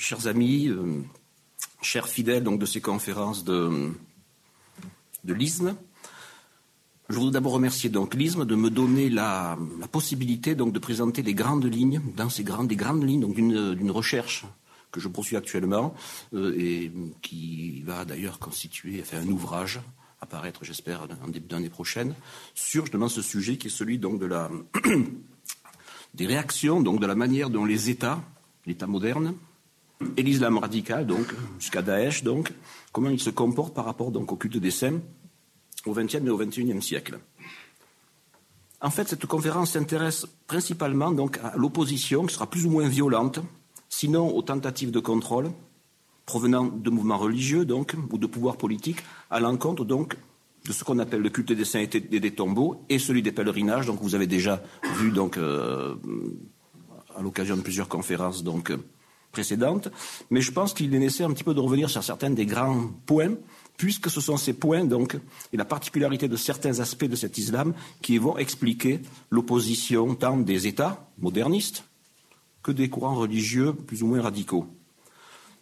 chers amis, euh, chers fidèles donc, de ces conférences de, de l'ISM, je voudrais d'abord remercier donc l'ISM de me donner la, possibilité donc de présenter les grandes lignes, dans ces grandes, grandes lignes d'une recherche que je poursuis actuellement euh, et qui va d'ailleurs constituer un ouvrage apparaître, j'espère, en début d'année prochaine, sur justement ce sujet qui est celui donc de la des réactions, donc de la manière dont les États, l'État moderne, et l'islam radical, donc, jusqu'à Daesh, donc, comment ils se comportent par rapport donc, au culte des saints au XXe et au XXIe siècle. En fait, cette conférence s'intéresse principalement donc à l'opposition, qui sera plus ou moins violente, sinon aux tentatives de contrôle provenant de mouvements religieux donc ou de pouvoirs politiques, à l'encontre donc de ce qu'on appelle le culte des saints et des tombeaux et celui des pèlerinages. Donc vous avez déjà vu donc euh, à l'occasion de plusieurs conférences donc précédentes. Mais je pense qu'il est nécessaire un petit peu de revenir sur certains des grands points, puisque ce sont ces points donc et la particularité de certains aspects de cet islam qui vont expliquer l'opposition tant des États modernistes que des courants religieux plus ou moins radicaux.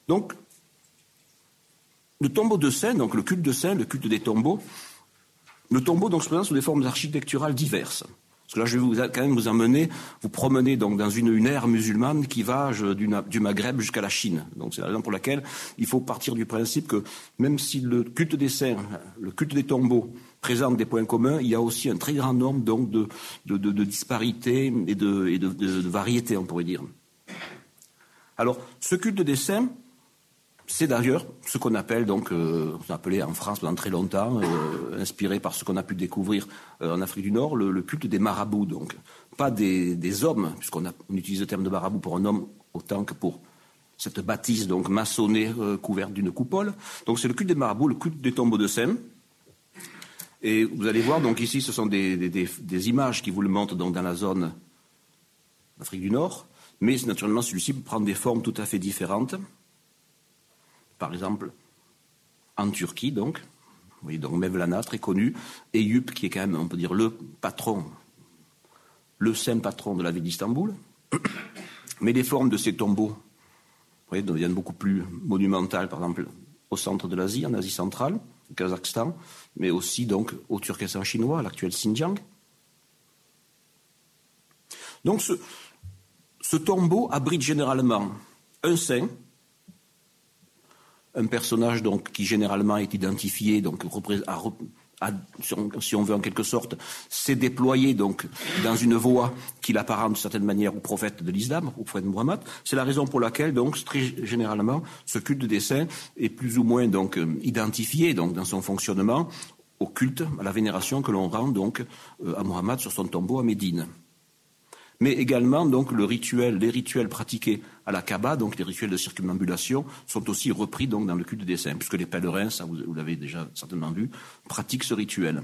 Donc le tombeau de saint, donc le culte de saint, le culte des tombeaux, le tombeau donc se présente sous des formes architecturales diverses. Parce que là, je vais vous, quand même vous emmener, vous promener donc dans une, ère musulmane qui va du, Maghreb jusqu'à la Chine. Donc c'est la raison pour laquelle il faut partir du principe que même si le culte des saints, le culte des tombeaux présente des points communs, il y a aussi un très grand nombre donc de, disparités et, de, et de, variétés, on pourrait dire. Alors, ce culte des saints, c'est d'ailleurs ce qu'on appelle donc, euh, en France pendant très longtemps, euh, inspiré par ce qu'on a pu découvrir euh, en Afrique du Nord, le, culte des marabouts. Donc, pas des, hommes, puisqu'on utilise le terme de marabout pour un homme autant que pour cette bâtisse donc maçonnée couverte d'une coupole. Donc, c'est le culte des marabouts, le culte des tombeaux de saints. Et vous allez voir, donc ici, ce sont des, images qui vous le montrent donc, dans la zone d'Afrique du Nord. Mais naturellement, celui-ci prendre des formes tout à fait différentes par exemple, en Turquie, donc. Voyez, donc Mevlana, très connu, et Yup, qui est quand même, on peut dire, le patron, le saint patron de la ville d'Istanbul. Mais les formes de ces tombeaux, deviennent beaucoup plus monumentales, par exemple, au centre de l'Asie, en Asie centrale, au Kazakhstan, mais aussi donc au Turkestan chinois, l'actuel Xinjiang. Donc ce tombeau abrite généralement un saint, un personnage donc qui généralement est identifié donc si on veut en quelque sorte, s'est déployé donc dans une voie qui l'apparente de certaine manière au prophète de l'islam, au prophète Muhammad. C'est la raison pour laquelle donc très généralement ce culte des saints est plus ou moins donc identifié donc dans son fonctionnement au culte, à la vénération que l'on rend donc euh, à Muhammad sur son tombeau à Médine mais également donc le rituel, les rituels pratiqués à la Kaaba, donc les rituels de circumambulation, sont aussi repris donc dans le culte des saints, puisque les pèlerins, ça vous, l'avez déjà certainement vu, pratiquent ce rituel.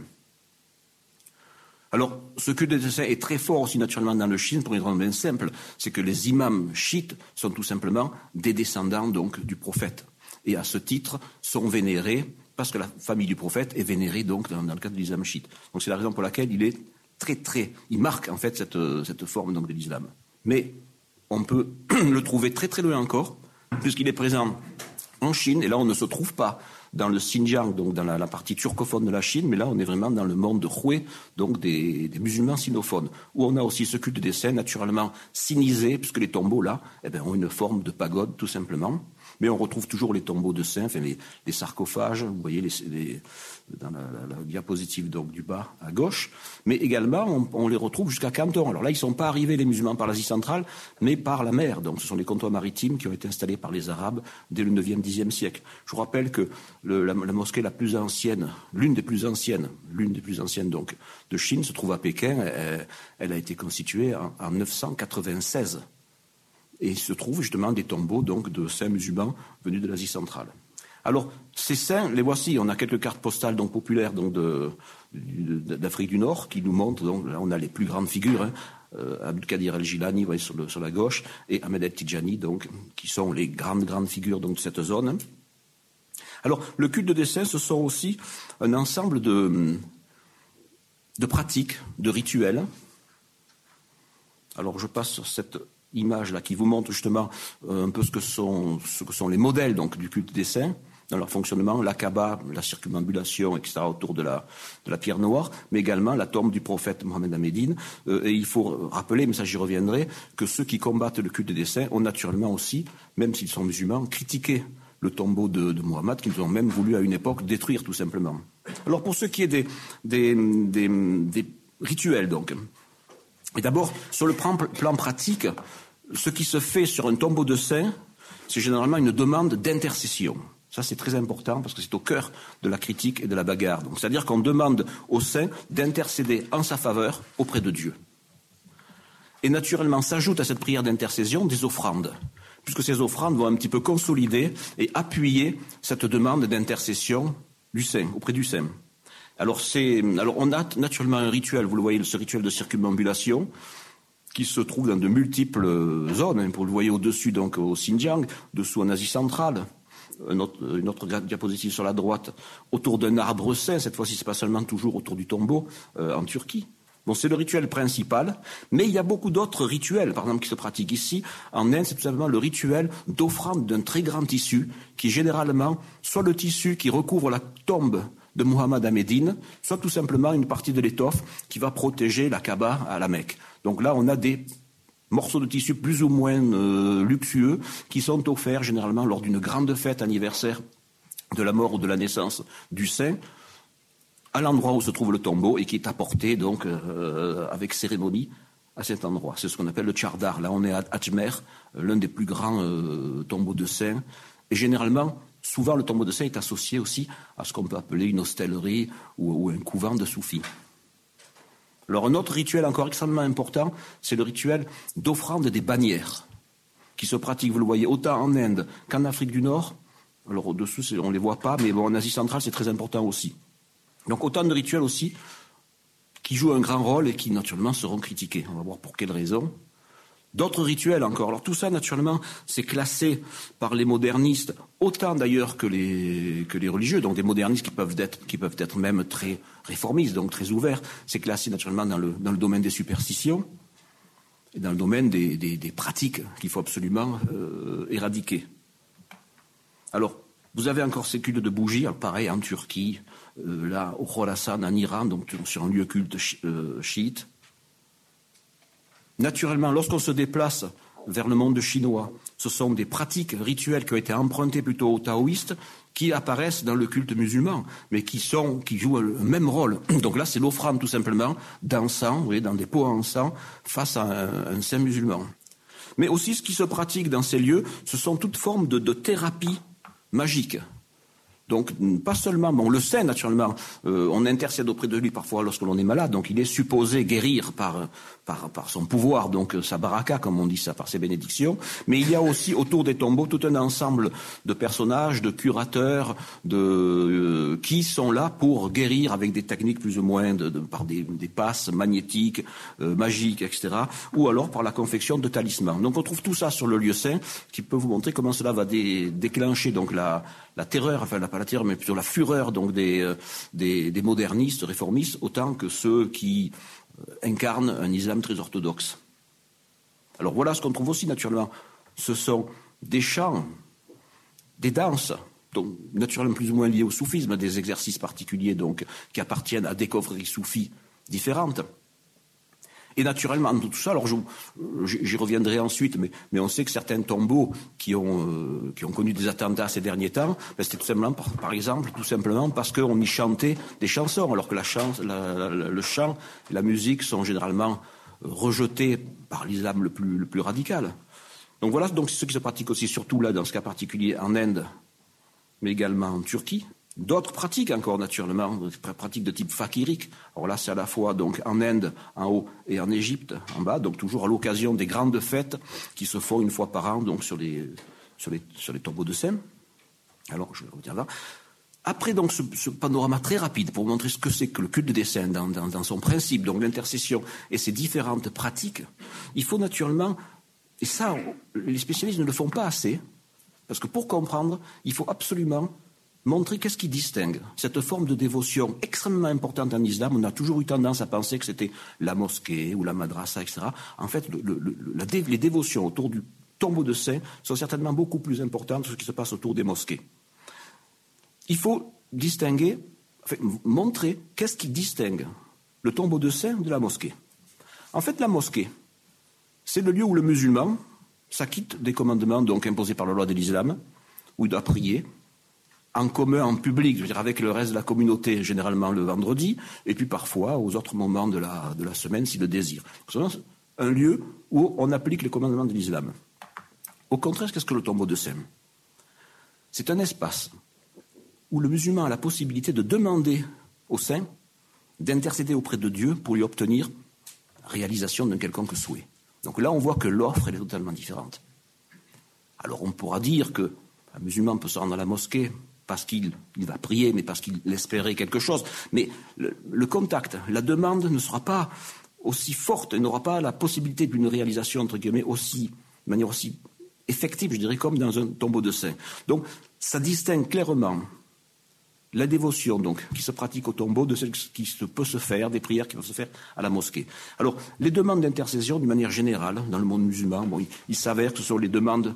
Alors, ce culte des saints est très fort aussi naturellement dans le Chine pour une raison bien simple, c'est que les imams chiites sont tout simplement des descendants donc du prophète, et à ce titre sont vénérés parce que la famille du prophète est vénérée donc dans, dans le cadre de l'islam chiite. Donc c'est la raison pour laquelle il est très très, il marque en fait cette, forme donc, de l'islam. Mais on peut le trouver très très loin encore, puisqu'il est présent en Chine, et là on ne se trouve pas dans le Xinjiang, donc dans la, partie turcophone de la Chine, mais là on est vraiment dans le monde de Hui, donc des, musulmans sinophones, où on a aussi ce culte des saints naturellement sinisé, puisque les tombeaux là eh bien, ont une forme de pagode tout simplement. Mais on retrouve toujours les tombeaux de saints, enfin les, sarcophages, vous voyez les, dans la, diapositive du bas à gauche, mais également on, les retrouve jusqu'à Canton. Alors là, ils ne sont pas arrivés les musulmans par l'Asie centrale, mais par la mer. Donc ce sont les comptoirs maritimes qui ont été installés par les Arabes dès le 9e, 10e siècle. Je vous rappelle que la, mosquée la plus ancienne, l'une des plus anciennes, l'une des plus anciennes donc de Chine se trouve à Pékin. Elle, a été constituée en, en 996 et il se trouve justement des tombeaux donc de saints musulmans venus de l'Asie centrale. Alors, ces saints, les voici. On a quelques cartes postales donc populaires d'Afrique du Nord qui nous montrent. Donc là, on a les plus grandes figures. Hein, euh, Abdelkadir El-Gilani, voyez sur, sur, la gauche, et Ahmed El-Tijani, donc, qui sont les grandes grandes figures donc de cette zone. Alors, le culte de dessin, ce sont aussi un ensemble de, de pratiques, de rituels. Alors, je passe sur cette image là qui vous montre justement un peu ce que sont, ce que sont les modèles donc du culte des saints dans leur fonctionnement, l'akaba, la circumambulation, etc., autour de la, de la pierre noire, mais également la tombe du prophète Mohamed Ahmedine. Euh, et il faut rappeler, mais ça j'y reviendrai, que ceux qui combattent le culte des saints ont naturellement aussi, même s'ils sont musulmans, critiqué le tombeau de, de Mohammed, qu'ils ont même voulu à une époque détruire tout simplement. Alors pour ce qui est des, des, des, des rituels, donc, et d'abord, sur le plan, pratique, ce qui se fait sur un tombeau de saint, c'est généralement une demande d'intercession. Ça, c'est très important parce que c'est au cœur de la critique et de la bagarre. c'est-à-dire qu'on demande aux saints d'intercéder en sa faveur auprès de Dieu. Et naturellement, s'ajoutent à cette prière d'intercession des offrandes, puisque ces offrandes vont un petit peu consolider et appuyer cette demande d'intercession du saint, auprès du saint. Alors, alors, on a naturellement un rituel, vous le voyez, ce rituel de circumambulation, qui se trouve dans de multiples zones. Hein. Vous le voyez au-dessus, donc au Xinjiang, dessous en Asie centrale, une autre, diapositive sur la droite, autour d'un arbre saint, cette fois-ci c'est pas seulement toujours autour du tombeau, euh, en Turquie. Bon, c'est le rituel principal, mais il y a beaucoup d'autres rituels, par exemple, qui se pratiquent ici. En Inde, c'est tout simplement le rituel d'offrande d'un très grand tissu, qui généralement, soit le tissu qui recouvre la tombe de Muhammad Ahmedine, soit tout simplement une partie de l'étoffe qui va protéger la Kaaba à la Mecque. Donc là, on a des morceaux de tissu plus ou moins euh, luxueux qui sont offerts généralement lors d'une grande fête anniversaire de la mort ou de la naissance du saint à l'endroit où se trouve le tombeau et qui est apporté donc euh, avec cérémonie à cet endroit. C'est ce qu'on appelle le Chardar. Là, on est à Ajmer, l'un des plus grands euh, tombeaux de saints. Et généralement, souvent, le tombeau de saint est associé aussi à ce qu'on peut appeler une hostellerie ou un couvent de soufis. Alors un autre rituel encore extrêmement important, c'est le rituel d'offrande des bannières, qui se pratique, vous le voyez, autant en Inde qu'en Afrique du Nord. Alors au-dessous, on ne les voit pas, mais bon, en Asie centrale, c'est très important aussi. Donc autant de rituels aussi qui jouent un grand rôle et qui naturellement seront critiqués. On va voir pour quelles raisons. D'autres rituels encore. Alors tout ça, naturellement, c'est classé par les modernistes, autant d'ailleurs que les, religieux, donc des modernistes qui peuvent être, qui peuvent être même très réformistes, donc très ouverts. C'est classé naturellement dans le, domaine des superstitions et dans le domaine des, des, pratiques qu'il faut absolument euh, éradiquer. Alors, vous avez encore ces cultes de bougies, pareil en Turquie, euh, là au Khorasan en Iran, donc sur un lieu culte euh, chiite. Naturellement, lorsqu'on se déplace vers le monde chinois, ce sont des pratiques rituelles qui ont été empruntées plutôt aux taoïstes qui apparaissent dans le culte musulman, mais qui jouent le même rôle. Donc là, c'est l'offrande tout simplement dans des pots à encens, face à un, saint musulman. Mais aussi, ce qui se pratique dans ces lieux, ce sont toutes formes de, de thérapie magique. Donc, pas seulement, on le sait naturellement, euh, on intercède auprès de lui parfois lorsque l'on est malade, donc il est supposé guérir par, par, son pouvoir, donc sa baraka, comme on dit ça, par ses bénédictions. Mais il y a aussi autour des tombeaux tout un ensemble de personnages, de curateurs, de, euh, qui sont là pour guérir avec des techniques plus ou moins, de, par des, passes magnétiques, euh, magiques, etc., ou alors par la confection de talismans. Donc on trouve tout ça sur le lieu saint, qui peut vous montrer comment cela va déclencher donc la, la terreur, enfin pas la terreur, mais plutôt la fureur donc euh, des, des modernistes, réformistes, autant que ceux qui incarnent un islam très orthodoxe. Alors voilà ce qu'on trouve aussi naturellement. Ce sont des chants, des danses, donc naturellement plus ou moins liés au soufisme, des exercices particuliers donc qui appartiennent à des coffreries soufis différentes. Et naturellement, tout ça, alors j'y reviendrai ensuite, mais, on sait que certains tombeaux qui ont, euh, qui ont connu des attentats ces derniers temps, ben c'était tout simplement, par, exemple, tout simplement parce qu'on y chantait des chansons, alors que la le chant et la musique sont généralement rejetés par l'islam le plus, le plus radical. Donc voilà donc ce qui se pratique aussi, surtout là, dans ce cas particulier, en Inde, mais également en Turquie. D'autres pratiques encore naturellement, pratiques de type fakirique. Alors là, c'est à la fois donc en Inde en haut et en Égypte en bas, donc toujours à l'occasion des grandes fêtes qui se font une fois par an donc sur les sur les sur les tombeaux de scène. Alors je vais revenir là. Après donc ce, panorama très rapide pour montrer ce que c'est que le culte des saints dans, dans, dans son principe, donc l'intercession et ses différentes pratiques, il faut naturellement et ça les spécialistes ne le font pas assez parce que pour comprendre, il faut absolument montrer qu'est-ce qui distingue cette forme de dévotion extrêmement importante en islam. On a toujours eu tendance à penser que c'était la mosquée ou la madrasa, etc. En fait, les dévotions autour du tombeau de saint sont certainement beaucoup plus importantes que ce qui se passe autour des mosquées. Il faut distinguer, montrer qu'est-ce qui distingue le tombeau de saint de la mosquée. En fait, la mosquée, c'est le lieu où le musulman s'acquitte des commandements donc imposés par la loi de l'islam, où il doit prier, en commun, en public, je veux dire avec le reste de la communauté, généralement le vendredi, et puis parfois aux autres moments de la, de la semaine s'il le désire. C'est un lieu où on applique les commandements de l'islam. Au contraire, qu'est-ce que le tombeau de Saint C'est un espace où le musulman a la possibilité de demander au saint d'intercéder auprès de Dieu pour lui obtenir réalisation d'un quelconque souhait. Donc là, on voit que l'offre, est totalement différente. Alors on pourra dire que un musulman peut se rendre à la mosquée parce qu'il va prier, mais parce qu'il espérait quelque chose. Mais le, contact, la demande ne sera pas aussi forte, n'aura pas la possibilité d'une réalisation, entre guillemets, aussi, de manière aussi effective, je dirais, comme dans un tombeau de saint. Donc, ça distingue clairement la dévotion donc qui se pratique au tombeau de celle qui peut se faire, des prières qui peuvent se faire à la mosquée. Alors, les demandes d'intercession, d'une manière générale, dans le monde musulman, bon, il s'avère que ce sont les demandes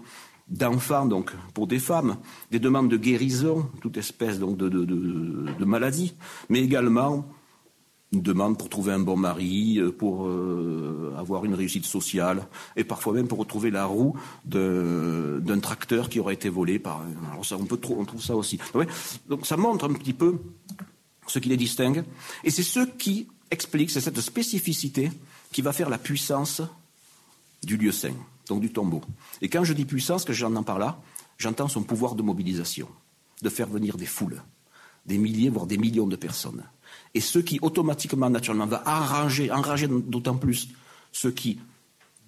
d'enfants, donc pour des femmes, des demandes de guérison, toute espèce de, maladie, mais également une demande pour trouver un bon mari, euh, pour euh, avoir une réussite sociale, et parfois même pour retrouver la roue d'un tracteur qui aurait été volé par. Alors ça, on peut on trouve ça aussi. Donc ça montre un petit peu ce qui les distingue, et c'est ce qui explique, c'est cette spécificité qui va faire la puissance du lieu saint donc du tombeau. Et quand je dis puissance, que j'entends par là, j'entends son pouvoir de mobilisation, de faire venir des foules, des milliers, voire des millions de personnes. Et ce qui automatiquement, naturellement, va enrager, enrager d'autant plus ceux qui,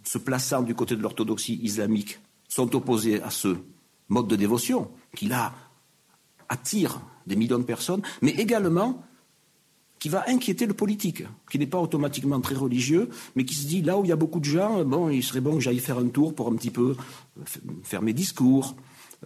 se plaçant du côté de l'orthodoxie islamique, sont opposés à ce mode de dévotion, qui là attire des millions de personnes, mais également qui va inquiéter le politique, qui n'est pas automatiquement très religieux, mais qui se dit là où il y a beaucoup de gens, bon, il serait bon que j'aille faire un tour pour un petit peu faire mes discours,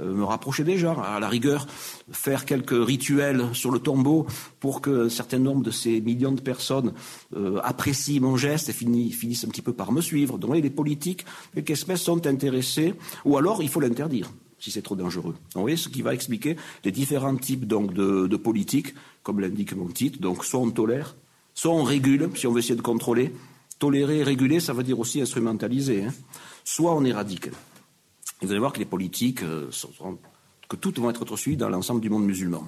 euh, me rapprocher des gens, à la rigueur, faire quelques rituels sur le tombeau pour que un certain nombre de ces millions de personnes euh, apprécient mon geste et finissent un petit peu par me suivre. Donc les politiques, les espèces sont intéressés, ou alors il faut l'interdire si c'est trop dangereux. Vous voyez ce qui va expliquer les différents types donc, de, politiques, comme l'indique mon titre. Donc, soit on tolère, soit on régule, si on veut essayer de contrôler. Tolérer réguler, ça veut dire aussi instrumentaliser. Hein. Soit on éradique. vous allez voir que les politiques, euh, que toutes vont être suivies dans l'ensemble du monde musulman.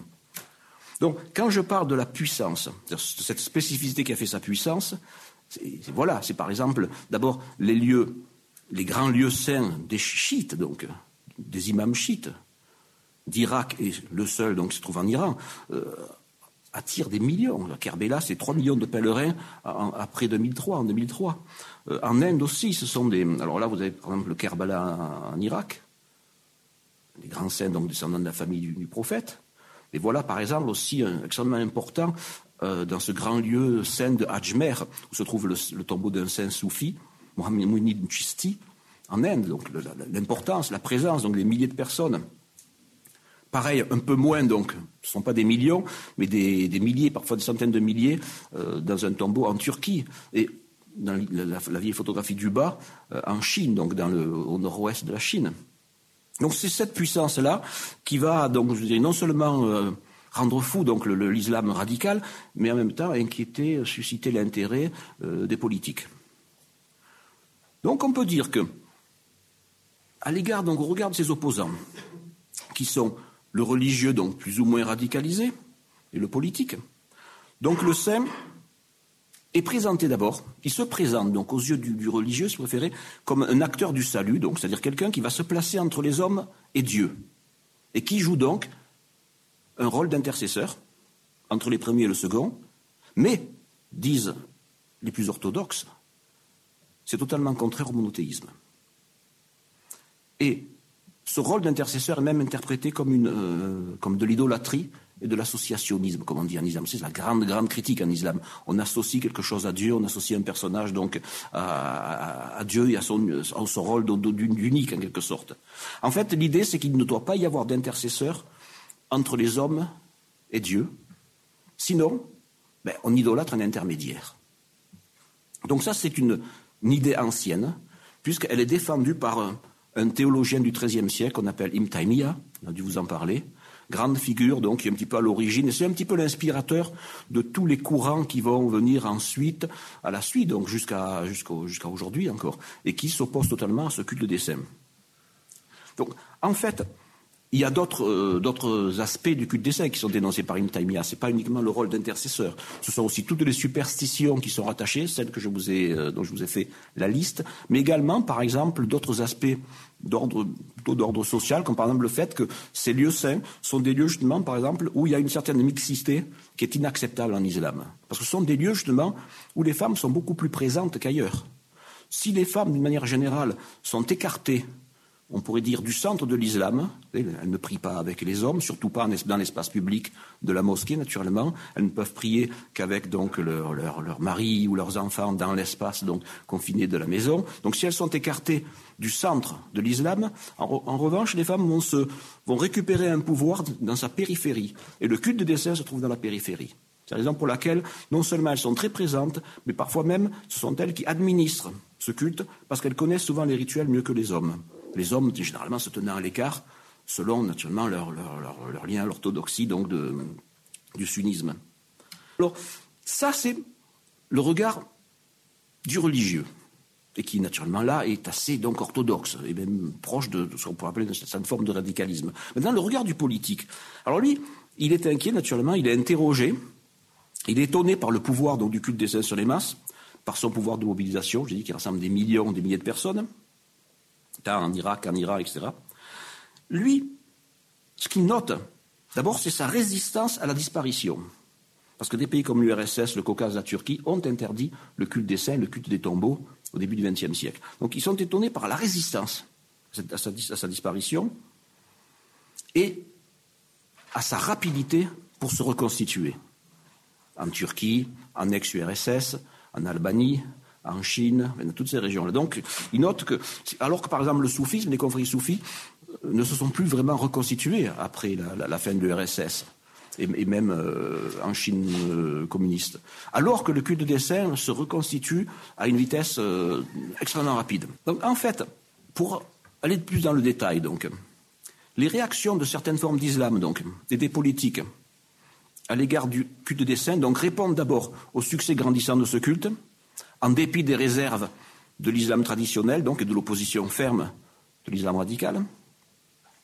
Donc, quand je parle de la puissance, de cette spécificité qui a fait sa puissance, voilà, c'est par exemple d'abord les lieux, les grands lieux saints des chiites, donc des imams chiites d'Irak, et le seul donc se trouve en Iran, euh, attire des millions. La Kerbela, c'est 3 millions de pèlerins après 2003, en 2003. Euh, en Inde aussi, ce sont des... Alors là, vous avez par exemple le Kerbala en, Irak, les grands saints, donc descendants de la famille du, prophète. Et voilà, par exemple, aussi un, extrêmement important, euh, dans ce grand lieu saint de Ajmer, où se trouve le, tombeau d'un saint soufi, Mohammed Mounid Chisti, en Inde, donc l'importance, la présence, donc des milliers de personnes. Pareil, un peu moins, donc, ce ne sont pas des millions, mais des, milliers, parfois des centaines de milliers, euh, dans un tombeau en Turquie. Et dans la, vieille photographie du bas, euh, en Chine, donc dans le, au nord-ouest de la Chine. Donc c'est cette puissance-là qui va, donc, je non seulement euh, rendre fou l'islam radical, mais en même temps inquiéter, susciter l'intérêt des politiques. Donc on peut dire que à l'égard, donc, on regarde ses opposants, qui sont le religieux, donc plus ou moins radicalisé, et le politique. Donc le saint est présenté d'abord, il se présente donc aux yeux du, religieux, si vous préférez, comme un acteur du salut, donc c'est-à-dire quelqu'un qui va se placer entre les hommes et Dieu, et qui joue donc un rôle d'intercesseur entre les premiers et le second, mais, disent les plus orthodoxes, c'est totalement contraire au monothéisme. Et ce rôle d'intercesseur est même interprété comme, une, euh, comme de l'idolâtrie et de l'associationnisme, comme on dit en islam. C'est la grande, grande critique en islam. On associe quelque chose à Dieu, on associe un personnage donc à, Dieu et à son, à son rôle d'unique en quelque sorte. En fait, l'idée, c'est qu'il ne doit pas y avoir d'intercesseur entre les hommes et Dieu. Sinon, ben, on idolâtre un intermédiaire. Donc ça, c'est une, idée ancienne, puisqu'elle est défendue par un, théologien du XIIIe siècle qu'on appelle Ibn Taymiyyah, on a dû vous en parler, grande figure, donc, qui est un petit peu à l'origine, et c'est un petit peu l'inspirateur de tous les courants qui vont venir ensuite, à la suite, donc jusqu'à aujourd'hui encore, et qui s'opposent totalement à ce culte des saints. Donc, en fait, il y a euh, d'autres aspects du culte des saints qui sont dénoncés par Ibn Taymiyyah. Ce n'est pas uniquement le rôle d'intercesseur. Ce sont aussi toutes les superstitions qui sont rattachées, celles euh, dont je vous ai fait la liste, mais également, par exemple, d'autres aspects d'ordre social, comme par exemple le fait que ces lieux saints sont des lieux justement, par exemple, où il y a une certaine mixité qui est inacceptable en islam. Parce que ce sont des lieux justement où les femmes sont beaucoup plus présentes qu'ailleurs. Si les femmes, d'une manière générale, sont écartées on pourrait dire, du centre de l'islam. Elles ne prient pas avec les hommes, surtout pas dans l'espace public de la mosquée, naturellement. Elles ne peuvent prier qu'avec donc leur, mari ou leurs enfants dans l'espace confiné de la maison. Donc si elles sont écartées du centre de l'islam, en, revanche, les femmes vont, vont récupérer un pouvoir dans sa périphérie. Et le culte de dessin se trouve dans la périphérie. C'est la raison pour laquelle, non seulement elles sont très présentes, mais parfois même, ce sont elles qui administrent ce culte, parce qu'elles connaissent souvent les rituels mieux que les hommes les hommes généralement se tenant à l'écart, selon naturellement leur, lien à l'orthodoxie donc du sunnisme. Alors, ça, c'est le regard du religieux, et qui naturellement là est assez donc orthodoxe, et même proche de, ce qu'on pourrait appeler une forme de radicalisme. Maintenant, le regard du politique. Alors lui, il est inquiet naturellement, il est interrogé, il est étonné par le pouvoir donc, du culte des saints sur les masses, par son pouvoir de mobilisation, j'ai dit qu'il rassemble des millions, des milliers de personnes, en Irak, en Iran, etc. Lui, ce qu'il note, d'abord, c'est sa résistance à la disparition. Parce que des pays comme l'URSS, le Caucase, la Turquie ont interdit le culte des saints, le culte des tombeaux au début du XXe siècle. Donc ils sont étonnés par la résistance à sa, disparition et à sa rapidité pour se reconstituer. En Turquie, en ex-URSS, en Albanie, en Chine, dans toutes ces régions-là. Donc, il note que, alors que par exemple le soufisme, les confréries soufis euh, ne se sont plus vraiment reconstitués après la, fin de l'URSS et, même euh, en Chine euh, communiste. Alors que le culte des saints se reconstitue à une vitesse extrêmement rapide. Donc, en fait, pour aller plus dans le détail, donc, les réactions de certaines formes d'islam, donc, et des politiques, à l'égard du culte des saints, donc, répondent d'abord au succès grandissant de ce culte, en dépit des réserves de l'islam traditionnel, donc, et de l'opposition ferme de l'islam radical,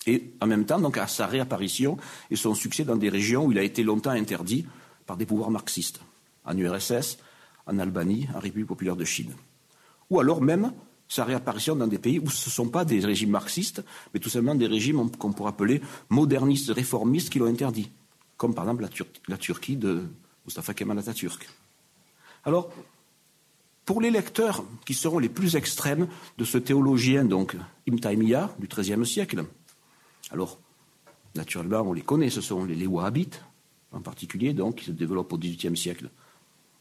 et en même temps donc à sa réapparition et son succès dans des régions où il a été longtemps interdit par des pouvoirs marxistes, en URSS, en Albanie, en République populaire de Chine. Ou alors même sa réapparition dans des pays où ce ne sont pas des régimes marxistes, mais tout simplement des régimes qu'on pourrait appeler modernistes, réformistes, qui l'ont interdit, comme par exemple la, Turquie de Mustafa Kemal Atatürk. Alors, pour les lecteurs qui seront les plus extrêmes de ce théologien, donc Ibn du XIIIe siècle, alors, naturellement, on les connaît, ce sont les, Wahhabites, en particulier, donc, qui se développent au XVIIIe siècle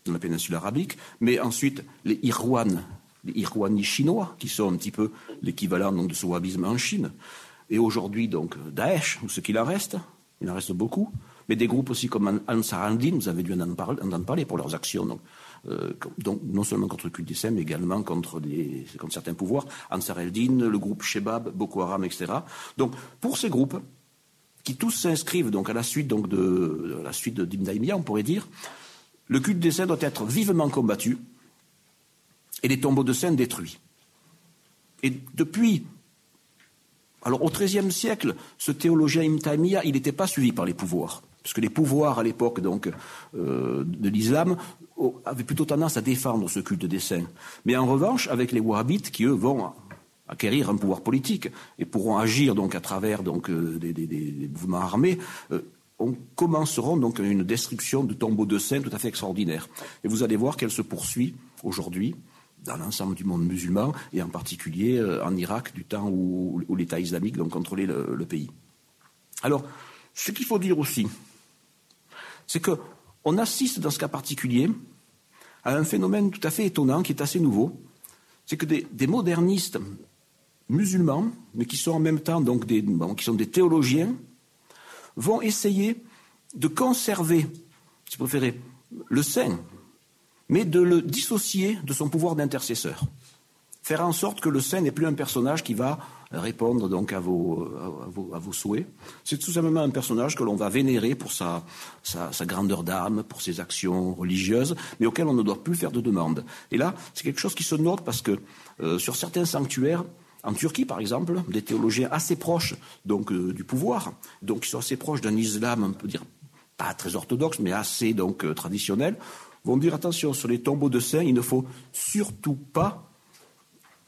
dans la péninsule arabique, mais ensuite les Irwan, les Irwanis chinois, qui sont un petit peu l'équivalent de ce wahhabisme en Chine, et aujourd'hui, donc, Daesh, ou ce qu'il en reste, il en reste beaucoup, mais des groupes aussi comme Ansar al-Din, vous avez dû en entendre parler pour leurs actions, euh, non seulement contre le saints, mais également contre, certains pouvoirs, Ansar el-Din, le groupe Shebab, Boko Haram, etc. Donc pour ces groupes, qui tous s'inscrivent donc à la suite donc de, la suite on pourrait dire, le culte des saints doit être vivement combattu et les tombeaux de saints détruits. Et depuis, alors au XIIIe siècle, ce théologien Ibn il n'était pas suivi par les pouvoirs parce que les pouvoirs à l'époque donc euh, de l'islam avaient plutôt tendance à défendre ce culte des saints. Mais en revanche, avec les wahhabites qui eux vont acquérir un pouvoir politique et pourront agir donc à travers donc euh, des, mouvements armés, euh, on commenceront donc une destruction de tombeaux de saints tout à fait extraordinaire. Et vous allez voir qu'elle se poursuit aujourd'hui dans l'ensemble du monde musulman et en particulier en Irak du temps où, l'État islamique donc contrôlait le pays. Alors, ce qu'il faut dire aussi, c'est qu'on assiste dans ce cas particulier à un phénomène tout à fait étonnant qui est assez nouveau. C'est que des, modernistes musulmans, mais qui sont en même temps des, qui sont des théologiens, vont essayer de conserver, si vous préférez, le saint, mais de le dissocier de son pouvoir d'intercesseur. Faire en sorte que le saint n'est plus un personnage qui va répondre donc à vos, à vos, souhaits. C'est tout simplement un personnage que l'on va vénérer pour sa, sa, grandeur d'âme, pour ses actions religieuses, mais auquel on ne doit plus faire de demande. Et là, c'est quelque chose qui se note parce que euh, sur certains sanctuaires, en Turquie, par exemple, des théologiens assez proches donc euh, du pouvoir, donc qui sont assez proches d'un islam, on peut dire pas très orthodoxe, mais assez donc euh, traditionnel, vont dire attention sur les tombeaux de saints, il ne faut surtout pas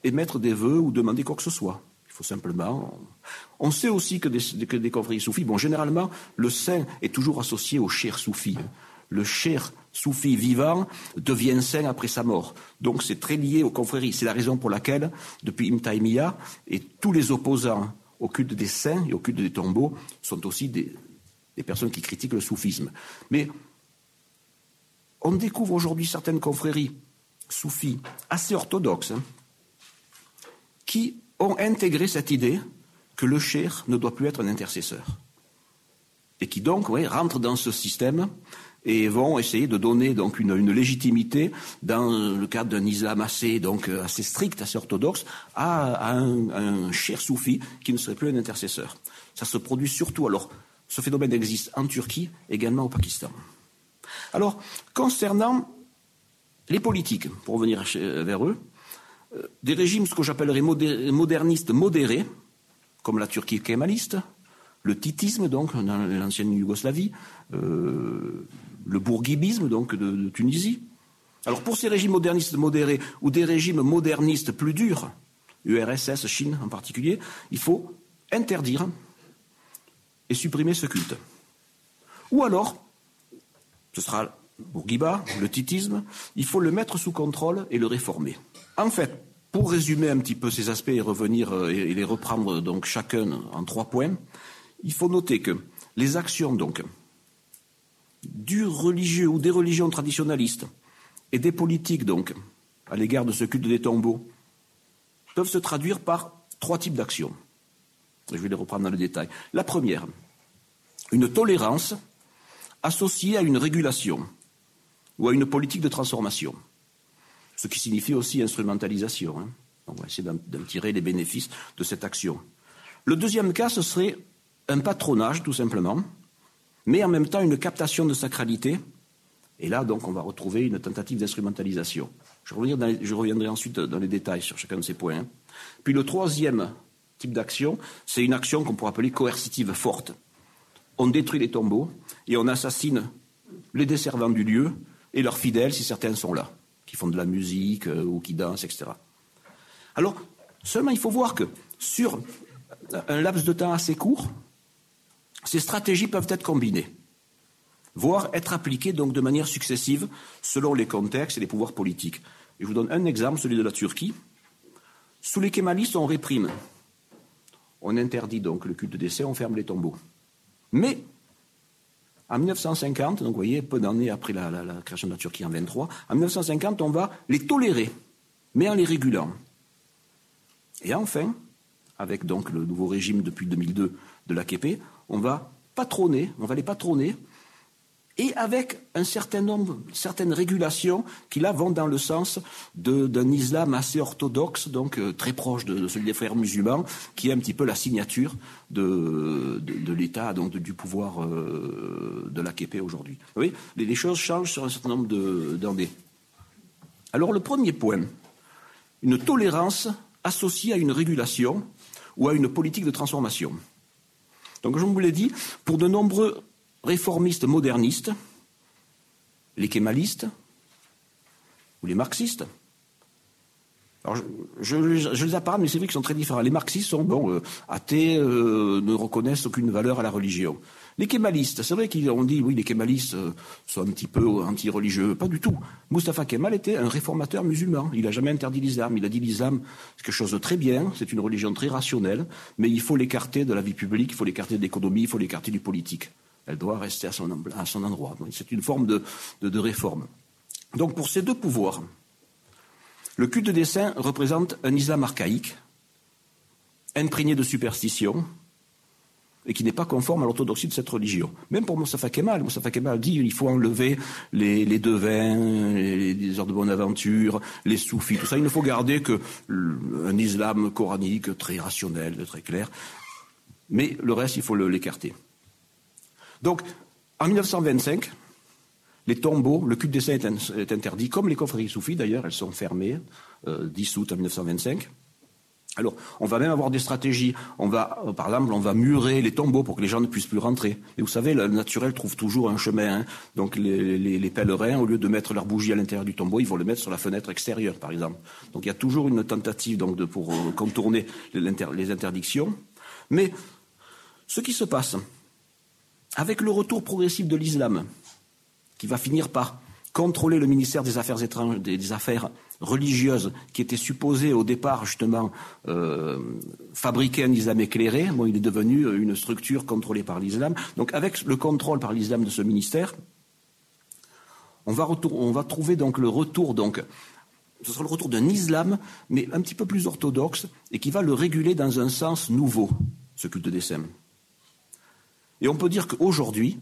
émettre des vœux ou demander quoi que ce soit. Il faut simplement. On sait aussi que des, que des confréries soufis, bon, généralement, le saint est toujours associé au cher soufi. Le cher soufi vivant devient saint après sa mort. Donc c'est très lié aux confréries. C'est la raison pour laquelle, depuis Imtaimiya, et tous les opposants au culte des saints et au culte des tombeaux sont aussi des, des personnes qui critiquent le soufisme. Mais on découvre aujourd'hui certaines confréries soufis assez orthodoxes hein, qui ont intégré cette idée que le cher ne doit plus être un intercesseur. Et qui donc rentrent dans ce système et vont essayer de donner donc une, légitimité dans le cadre d'un islam assez donc assez strict, assez orthodoxe, à, un, un cher soufi qui ne serait plus un intercesseur. Ça se produit surtout. Alors, ce phénomène existe en Turquie, également au Pakistan. Alors, concernant les politiques, pour revenir vers eux, euh, des régimes, ce que j'appellerais modernistes modérés, comme la Turquie kémaliste, le titisme, donc, dans l'ancienne Yougoslavie, euh, le bourguibisme, donc, de, Tunisie. Alors, pour ces régimes modernistes modérés ou des régimes modernistes plus durs, URSS, Chine en particulier, il faut interdire et supprimer ce culte. Ou alors, ce sera Bourguiba, le titisme, il faut le mettre sous contrôle et le réformer. En fait, pour résumer un petit peu ces aspects et revenir euh, et les reprendre donc chacun en trois points, il faut noter que les actions donc du religieux ou des religions traditionnalistes et des politiques donc à l'égard de ce culte des tombeaux peuvent se traduire par trois types d'actions. Je vais les reprendre dans le détail. La première, une tolérance associée à une régulation ou à une politique de transformation ce qui signifie aussi instrumentalisation. Hein. On va essayer d'en tirer les bénéfices de cette action. Le deuxième cas, ce serait un patronage, tout simplement, mais en même temps une captation de sacralité. Et là, donc, on va retrouver une tentative d'instrumentalisation. Je, reviendrai ensuite dans les détails sur chacun de ces points. Hein. Puis le troisième type d'action, c'est une action qu'on pourrait appeler coercitive forte. On détruit les tombeaux et on assassine les desservants du lieu et leurs fidèles si certains sont là qui font de la musique euh, ou qui dansent, etc. Alors, seulement il faut voir que sur un laps de temps assez court, ces stratégies peuvent être combinées, voire être appliquées donc de manière successive selon les contextes et les pouvoirs politiques. je vous donne un exemple, celui de la Turquie. Sous les kémalistes, on réprime. On interdit donc le culte de décès, on ferme les tombeaux. Mais en 1950, donc vous voyez, peu d'années après la, création de la Turquie en 23, en 1950, on va les tolérer, mais en les régulant. Et enfin, avec donc le nouveau régime depuis 2002 de l'AKP, on va patronner, on va les patronner et avec un certain nombre, certaines régulations qui là vont dans le sens d'un islam assez orthodoxe, donc euh, très proche de, celui des frères musulmans, qui est un petit peu la signature de, de, l'État, donc du pouvoir euh, de l'AKP aujourd'hui. Oui, les, les, choses changent sur un certain nombre d'années. Alors le premier point, une tolérance associée à une régulation ou à une politique de transformation. Donc, je vous l'ai dit, pour de nombreux réformistes modernistes, les kémalistes ou les marxistes. Alors, je, les apparente, mais c'est vrai qu'ils sont très différents. Les marxistes sont, bon, euh, athées, euh, ne reconnaissent aucune valeur à la religion. Les kémalistes, c'est vrai qu'ils ont dit, oui, les kémalistes euh, sont un petit peu anti-religieux. Pas du tout. Mustafa Kemal était un réformateur musulman. Il n'a jamais interdit l'islam. Il a dit l'islam, c'est quelque chose de très bien, c'est une religion très rationnelle, mais il faut l'écarter de la vie publique, il faut l'écarter de l'économie, il faut l'écarter du politique. Elle doit rester à son, endroit. C'est une forme de, réforme. Donc pour ces deux pouvoirs, le culte des saints représente un islam archaïque, imprégné de superstition, et qui n'est pas conforme à l'orthodoxie de cette religion. Même pour Moustapha Kemal, Moustapha Kemal dit qu'il faut enlever les, devins, les, les heures de bonne aventure, les soufis, tout ça. Il ne faut garder que un islam coranique très rationnel, très clair. Mais le reste, il faut l'écarter. Donc, en 1925, les tombeaux, le culte des saints est, interdit, comme les confréries soufis d'ailleurs, elles sont fermées, euh, 10 août 1925. Alors, on va même avoir des stratégies. On va, euh, par exemple, on va murer les tombeaux pour que les gens ne puissent plus rentrer. Et vous savez, le naturel trouve toujours un chemin. Hein. Donc, les, pèlerins, au lieu de mettre leur bougie à l'intérieur du tombeau, ils vont le mettre sur la fenêtre extérieure, par exemple. Donc, il y a toujours une tentative donc, pour euh, contourner les interdictions. Mais ce qui se passe avec le retour progressif de l'islam, qui va finir par contrôler le ministère des Affaires étrangères, des, Affaires religieuses, qui était supposé au départ justement euh, fabriquer un islam éclairé. Bon, il est devenu une structure contrôlée par l'islam. Donc, avec le contrôle par l'islam de ce ministère, on va, trouver donc le retour donc ce sera le retour d'un islam, mais un petit peu plus orthodoxe, et qui va le réguler dans un sens nouveau, ce culte des. Et on peut dire qu'aujourd'hui,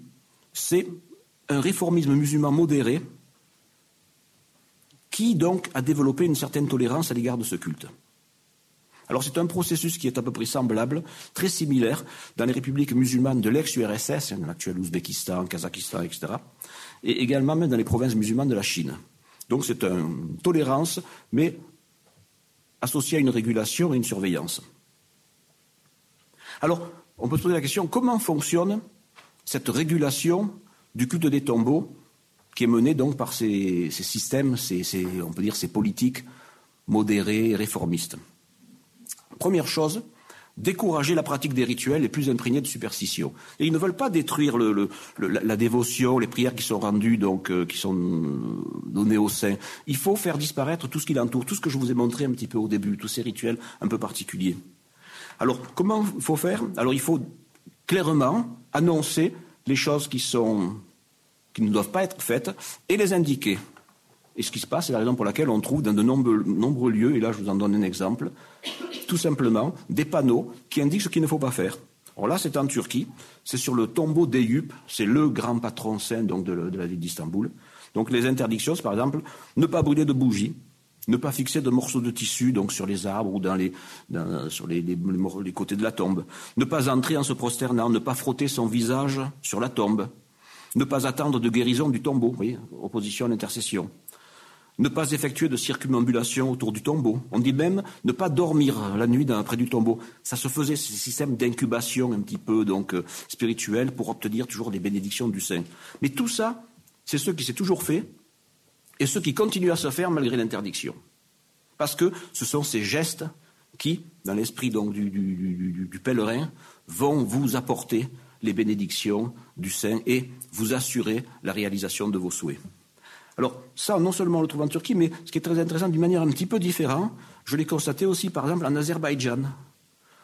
c'est un réformisme musulman modéré qui donc a développé une certaine tolérance à l'égard de ce culte. Alors c'est un processus qui est à peu près semblable, très similaire, dans les républiques musulmanes de l'ex-URSS, l'actuel Ouzbékistan, Kazakhstan, etc., et également même dans les provinces musulmanes de la Chine. Donc c'est une tolérance, mais associée à une régulation et une surveillance. Alors, on peut se poser la question comment fonctionne cette régulation du culte des tombeaux qui est menée donc par ces, systèmes, on peut dire ces politiques modérées et réformistes? Première chose, décourager la pratique des rituels les plus imprégnés de superstition. Et ils ne veulent pas détruire la dévotion, les prières qui sont rendues, donc euh, qui sont données aux saints. Il faut faire disparaître tout ce qui l'entoure, tout ce que je vous ai montré un petit peu au début, tous ces rituels un peu particuliers. Alors, comment il faut faire? Alors, il faut clairement annoncer les choses qui, sont, qui ne doivent pas être faites et les indiquer. Et ce qui se passe, c'est la raison pour laquelle on trouve dans de nombreux, nombreux, lieux, et là je vous en donne un exemple, tout simplement des panneaux qui indiquent ce qu'il ne faut pas faire. Alors là, c'est en Turquie, c'est sur le tombeau d'Eyüp, c'est le grand patron saint donc, de, de la ville d'Istanbul. Donc les interdictions, par exemple ne pas brûler de bougies, ne pas fixer de morceaux de tissu donc sur les arbres ou les, sur les, les, côtés de la tombe. Ne pas entrer en se prosternant, ne pas frotter son visage sur la tombe. Ne pas attendre de guérison du tombeau, opposition à l'intercession. Ne pas effectuer de circumambulation autour du tombeau. On dit même ne pas dormir la nuit près du tombeau. Ça se faisait, ce système d'incubation un petit peu donc euh, spirituel pour obtenir toujours des bénédictions du Saint. Mais tout ça, c'est ce qui s'est toujours fait et ce qui continue à se faire malgré l'interdiction. Parce que ce sont ces gestes qui, dans l'esprit donc du, du, pèlerin, vont vous apporter les bénédictions du Saint et vous assurer la réalisation de vos souhaits. Alors ça, non seulement on le trouve en Turquie, mais ce qui est très intéressant d'une manière un petit peu différente, je l'ai constaté aussi par exemple en Azerbaïdjan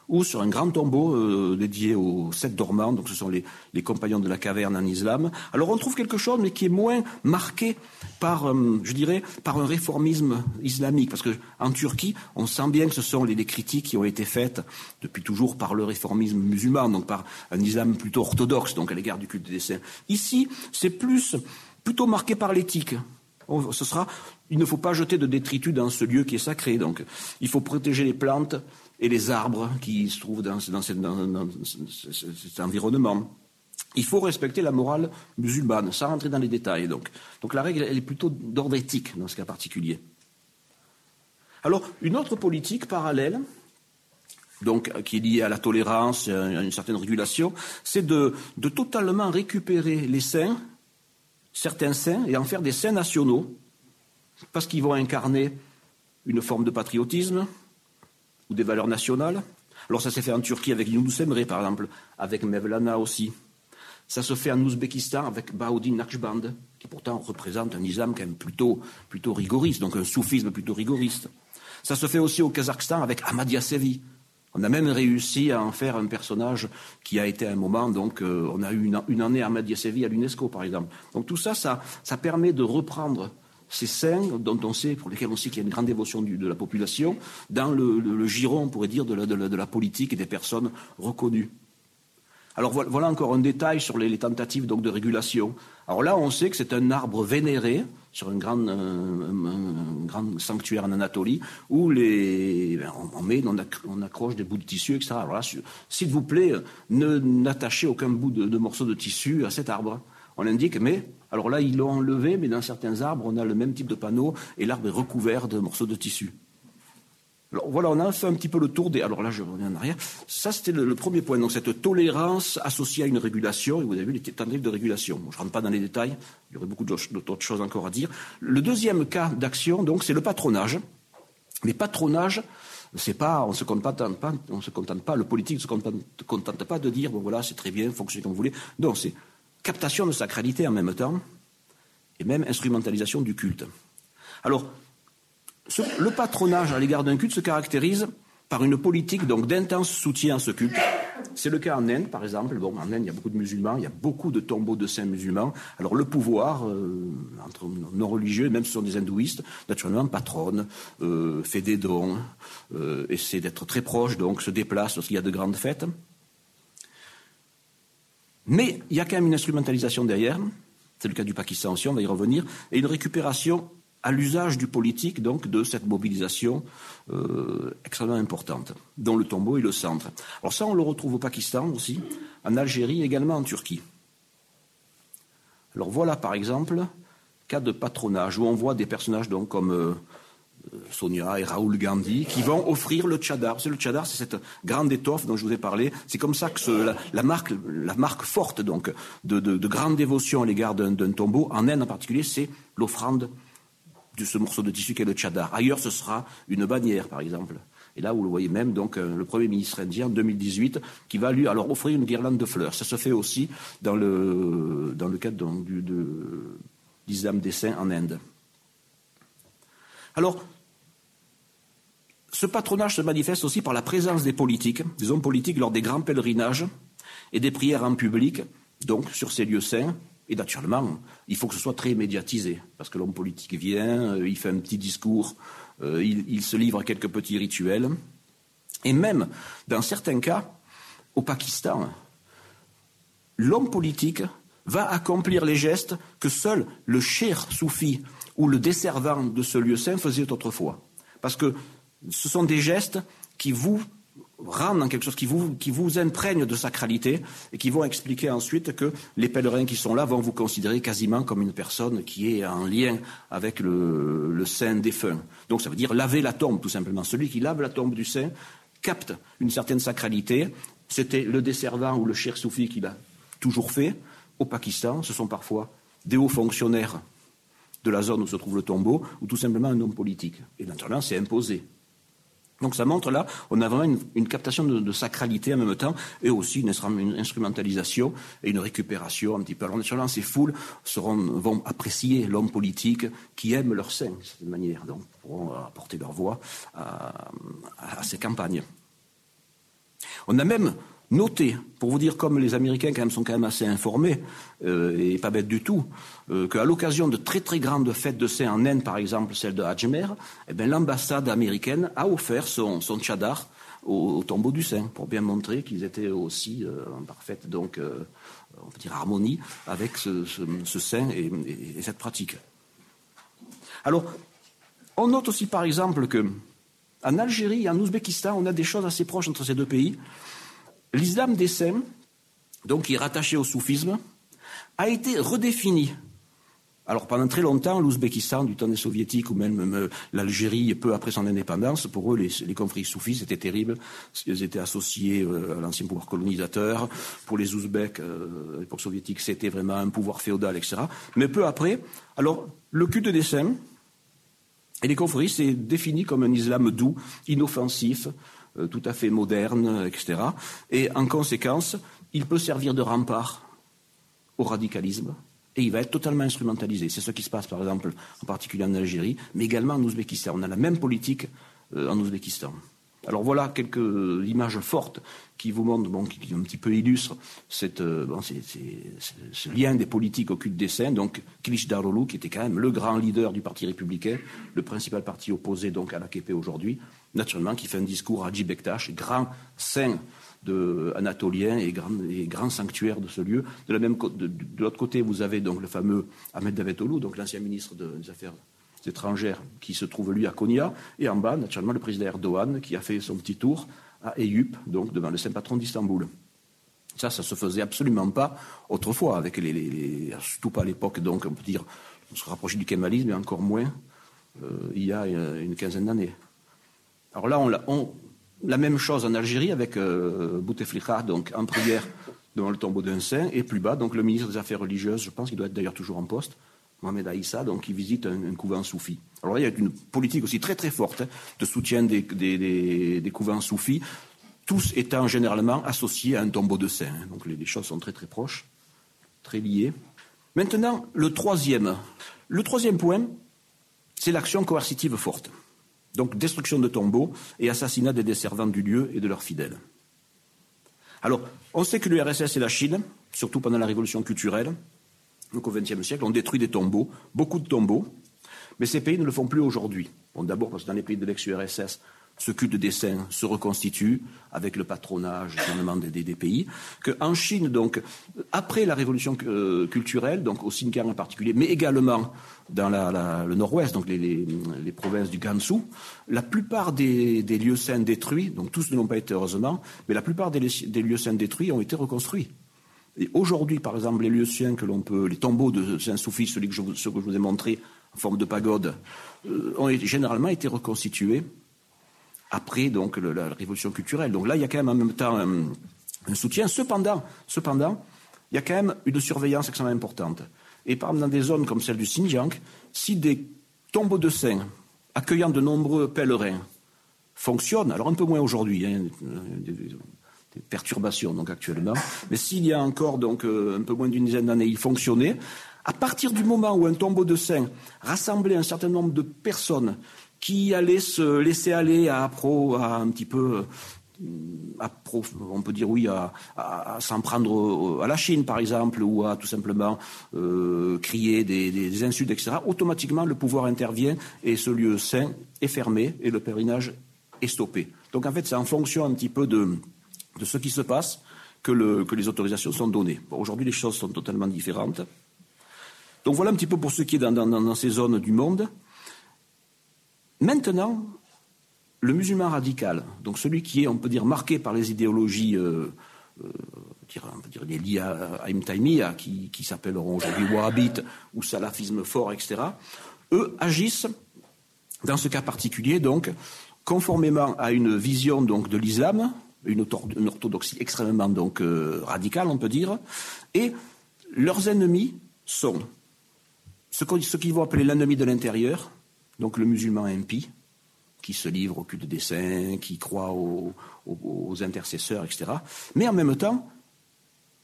ou sur un grand tombeau euh, dédié aux sept dormants, donc ce sont les, compagnons de la caverne en islam. Alors on trouve quelque chose, mais qui est moins marqué par, euh, je dirais, par un réformisme islamique, parce que en Turquie, on sent bien que ce sont les, les, critiques qui ont été faites depuis toujours par le réformisme musulman, donc par un islam plutôt orthodoxe, donc à l'égard du culte des saints. Ici, c'est plus plutôt marqué par l'éthique. Ce sera, il ne faut pas jeter de détritus dans ce lieu qui est sacré. Donc, il faut protéger les plantes, et les arbres qui se trouvent dans, cet environnement. Il faut respecter la morale musulmane, sans rentrer dans les détails. Donc, donc la règle, elle est plutôt d'ordre éthique dans ce cas particulier. Alors, une autre politique parallèle, donc, qui est liée à la tolérance, à une certaine régulation, c'est de, de totalement récupérer les saints, certains saints, et en faire des saints nationaux, parce qu'ils vont incarner une forme de patriotisme, ou des valeurs nationales. Alors ça s'est fait en Turquie avec Yunus Emre, par exemple, avec Mevlana aussi. Ça se fait en Ouzbékistan avec Bahoudin Naqshband, qui pourtant représente un islam quand même plutôt, plutôt rigoriste, donc un soufisme plutôt rigoriste. Ça se fait aussi au Kazakhstan avec Ahmad Yassevi. On a même réussi à en faire un personnage qui a été à un moment, donc euh, on a eu une, année Ahmad Yassevi à l'UNESCO, par exemple. Donc tout ça, ça, ça permet de reprendre ces saints dont on sait, pour lesquels on sait qu'il y a une grande dévotion de la population, dans le, giron, on pourrait dire, de la, politique et des personnes reconnues. Alors voilà encore un détail sur les, tentatives donc, de régulation. Alors là, on sait que c'est un arbre vénéré sur un grand, sanctuaire en Anatolie où les, ben, on, on, accroche des bouts de tissu, etc. Alors s'il vous plaît, ne n'attachez aucun bout de morceau de tissu à cet arbre. On l'indique, mais alors là, ils l'ont enlevé, mais dans certains arbres, on a le même type de panneau et l'arbre est recouvert de morceaux de tissu. Alors voilà, on a fait un petit peu le tour des. Alors là, je reviens en arrière. Ça, c'était le, premier point. Donc cette tolérance associée à une régulation. Et vous avez vu les tentatives de régulation. je ne rentre pas dans les détails. Il y aurait beaucoup d'autres choses encore à dire. Le deuxième cas d'action, donc, c'est le patronage. Mais patronage, c'est pas, on se pas, on se contente pas, le politique ne se contente, contente pas de dire, bon voilà, c'est très bien, fonctionnez comme vous voulez. Non, c'est captation de sacralité en même temps, et même instrumentalisation du culte. Alors, le patronage à l'égard d'un culte se caractérise par une politique donc d'intense soutien à ce culte. C'est le cas en Inde, par exemple. Bon, en Inde, il y a beaucoup de musulmans, il y a beaucoup de tombeaux de saints musulmans. Alors le pouvoir, euh, entre non religieux, même si ce sont des hindouistes, naturellement patronne, euh, fait des dons, euh, essaie d'être très proche, donc se déplace lorsqu'il y a de grandes fêtes. Mais il y a quand même une instrumentalisation derrière. C'est le cas du Pakistan aussi, on va y revenir, et une récupération à l'usage du politique, donc, de cette mobilisation euh, extrêmement importante, dont le tombeau est le centre. Alors ça, on le retrouve au Pakistan aussi, en Algérie, également en Turquie. Alors voilà, par exemple, cas de patronage, où on voit des personnages donc, comme euh, Sonia et Raoul Gandhi, qui vont offrir le tchadar. C'est le tchadar, c'est cette grande étoffe dont je vous ai parlé. C'est comme ça que la, marque, la marque forte donc de, de grande dévotion à l'égard d'un tombeau, en Inde en particulier, c'est l'offrande de ce morceau de tissu qu'est le tchadar. Ailleurs, ce sera une bannière, par exemple. Et là, vous le voyez même, donc, euh, le Premier ministre indien, en 2018, qui va lui alors offrir une guirlande de fleurs. Ça se fait aussi dans le, dans le cadre du, de l'islam des saints en Inde. Alors, ce patronage se manifeste aussi par la présence des politiques, des hommes politiques lors des grands pèlerinages et des prières en public, donc sur ces lieux saints, et naturellement, il faut que ce soit très médiatisé, parce que l'homme politique vient, euh, il fait un petit discours, euh, il, se livre à quelques petits rituels. Et même, dans certains cas, au Pakistan, l'homme politique va accomplir les gestes que seul le cher soufi ou le desservant de ce lieu saint faisait autrefois. Parce que ce sont des gestes qui vous rendent quelque chose qui vous, qui vous imprègne de sacralité et qui vont expliquer ensuite que les pèlerins qui sont là vont vous considérer quasiment comme une personne qui est en lien avec le, le saint défunt. Donc ça veut dire laver la tombe, tout simplement. Celui qui lave la tombe du saint capte une certaine sacralité. C'était le desservant ou le cher soufi qui l'a toujours fait. Au Pakistan, ce sont parfois des hauts fonctionnaires de la zone où se trouve le tombeau, ou tout simplement un homme politique. Et naturellement, c'est imposé. Donc ça montre là, on a vraiment une, captation de, sacralité en même temps, et aussi une, instrumentalisation et une récupération un petit peu. Alors naturellement, ces foules vont apprécier l'homme politique qui aime leur sein, de cette manière, donc pourront apporter leur voix à ces campagnes. On a même Notez, pour vous dire comme les Américains sont quand même assez informés euh, et pas bêtes du tout, euh, qu'à l'occasion de très très grandes fêtes de saint en Inde, par exemple celle de Ajmer, eh l'ambassade américaine a offert son, tchadar au, tombeau du saint pour bien montrer qu'ils étaient aussi euh, en parfaite donc on peut dire harmonie avec ce, saint et, et, cette pratique. Alors, on note aussi par exemple que en Algérie et en Ouzbékistan, on a des choses assez proches entre ces deux pays. L'islam des saints, donc qui est rattaché au soufisme, a été redéfini. Alors pendant très longtemps, l'Ouzbékistan, du temps des soviétiques, ou même euh, l'Algérie, peu après son indépendance, pour eux, les, conflits soufis, c'était terrible. Ils étaient associés euh, à l'ancien pouvoir colonisateur. Pour les Ouzbeks, euh, l'époque soviétique, c'était vraiment un pouvoir féodal, etc. Mais peu après, alors le culte des saints et les conflits, c'est défini comme un islam doux, inoffensif, euh, tout à fait moderne, etc. Et en conséquence, il peut servir de rempart au radicalisme et il va être totalement instrumentalisé. C'est ce qui se passe, par exemple, en particulier en Algérie, mais également en Ouzbékistan. On a la même politique euh, en Ouzbékistan. Alors voilà quelques images fortes qui vous montrent, qui, un petit peu illustrent cette, euh, ce lien des politiques au des saints. Donc Kilic Darolou, qui était quand même le grand leader du Parti républicain, le principal parti opposé donc à l'AKP aujourd'hui, naturellement, qui fait un discours à Bektash, grand saint de, anatoliens et grands, et grands sanctuaires de ce lieu. De l'autre côté, vous avez donc le fameux Ahmed Davutoglu, donc l'ancien ministre des Affaires étrangères, qui se trouve lui à Konya, et en bas, naturellement, le président Erdogan, qui a fait son petit tour à Eyüp, donc devant le saint patron d'Istanbul. Ça, ça se faisait absolument pas autrefois, avec les, surtout pas à l'époque, donc on peut dire, on se rapprochait du kémalisme, mais encore moins euh, il y a une quinzaine d'années. Alors là, on, la même chose en Algérie avec euh, Bouteflika, donc en prière devant le tombeau d'un saint, et plus bas, donc le ministre des Affaires religieuses, je pense qu'il doit être d'ailleurs toujours en poste, Mohamed Aïssa, donc qui visite un, couvent soufi. Alors là, il y a une politique aussi très très forte hein, de soutien des, couvents soufis, tous étant généralement associés à un tombeau de saint. Hein. Donc les, choses sont très très proches, très liées. Maintenant, le troisième. Le troisième point, c'est l'action coercitive forte. Donc destruction de tombeaux et assassinat des desservants du lieu et de leurs fidèles. Alors, on sait que l'URSS et la Chine, surtout pendant la révolution culturelle, donc au XXe siècle, ont détruit des tombeaux, beaucoup de tombeaux, mais ces pays ne le font plus aujourd'hui. Bon, D'abord parce que dans les pays de l'ex-URSS, ce culte des saints se reconstitue avec le patronage des, des, pays, qu'en Chine, donc, après la révolution euh, culturelle, donc au Xinjiang en particulier, mais également dans le nord-ouest, donc les, provinces du Gansu, la plupart des, lieux saints détruits, donc tous ne l'ont pas été heureusement, mais la plupart des, lieux saints détruits ont été reconstruits. Et aujourd'hui, par exemple, les lieux saints que l'on peut, les tombeaux de saints soufis, ceux que je, que vous ai montrés en forme de pagode, euh, ont généralement été reconstitués après donc la révolution culturelle. Donc là, il y a quand même en même temps un, soutien. Cependant, cependant, il y a quand même une surveillance extrêmement importante. Et par exemple, dans des zones comme celle du Xinjiang, si des tombeaux de saints accueillant de nombreux pèlerins fonctionnent, alors un peu moins aujourd'hui, hein, des, perturbations donc actuellement, mais s'il y a encore donc euh, un peu moins d'une dizaine d'années, il fonctionnait. À partir du moment où un tombeau de saint rassemblait un certain nombre de personnes qui allait se laisser aller à, à un petit peu à, on peut dire oui, à, s'en prendre à la Chine, par exemple, ou à tout simplement euh, crier des, insultes, etc., automatiquement, le pouvoir intervient et ce lieu saint est fermé et le pèlerinage est stoppé. Donc, en fait, c'est en fonction un petit peu de, ce qui se passe que, le, que les autorisations sont données. Aujourd'hui, les choses sont totalement différentes. Donc, voilà un petit peu pour ce qui est dans ces zones du monde. Maintenant, le musulman radical, donc celui qui est, on peut dire, marqué par les idéologies, euh, euh, on peut dire, liées à, à qui, qui s'appelleront aujourd'hui wahhabites ou salafisme fort, etc., eux agissent, dans ce cas particulier, donc, conformément à une vision donc, de l'islam, une, orthodoxie extrêmement donc, euh, radicale, on peut dire, et leurs ennemis sont ce qu'ils vont appeler l'ennemi de l'intérieur, donc le musulman impie, qui se livre au culte des saints, qui croit aux, intercesseurs, etc. Mais en même temps,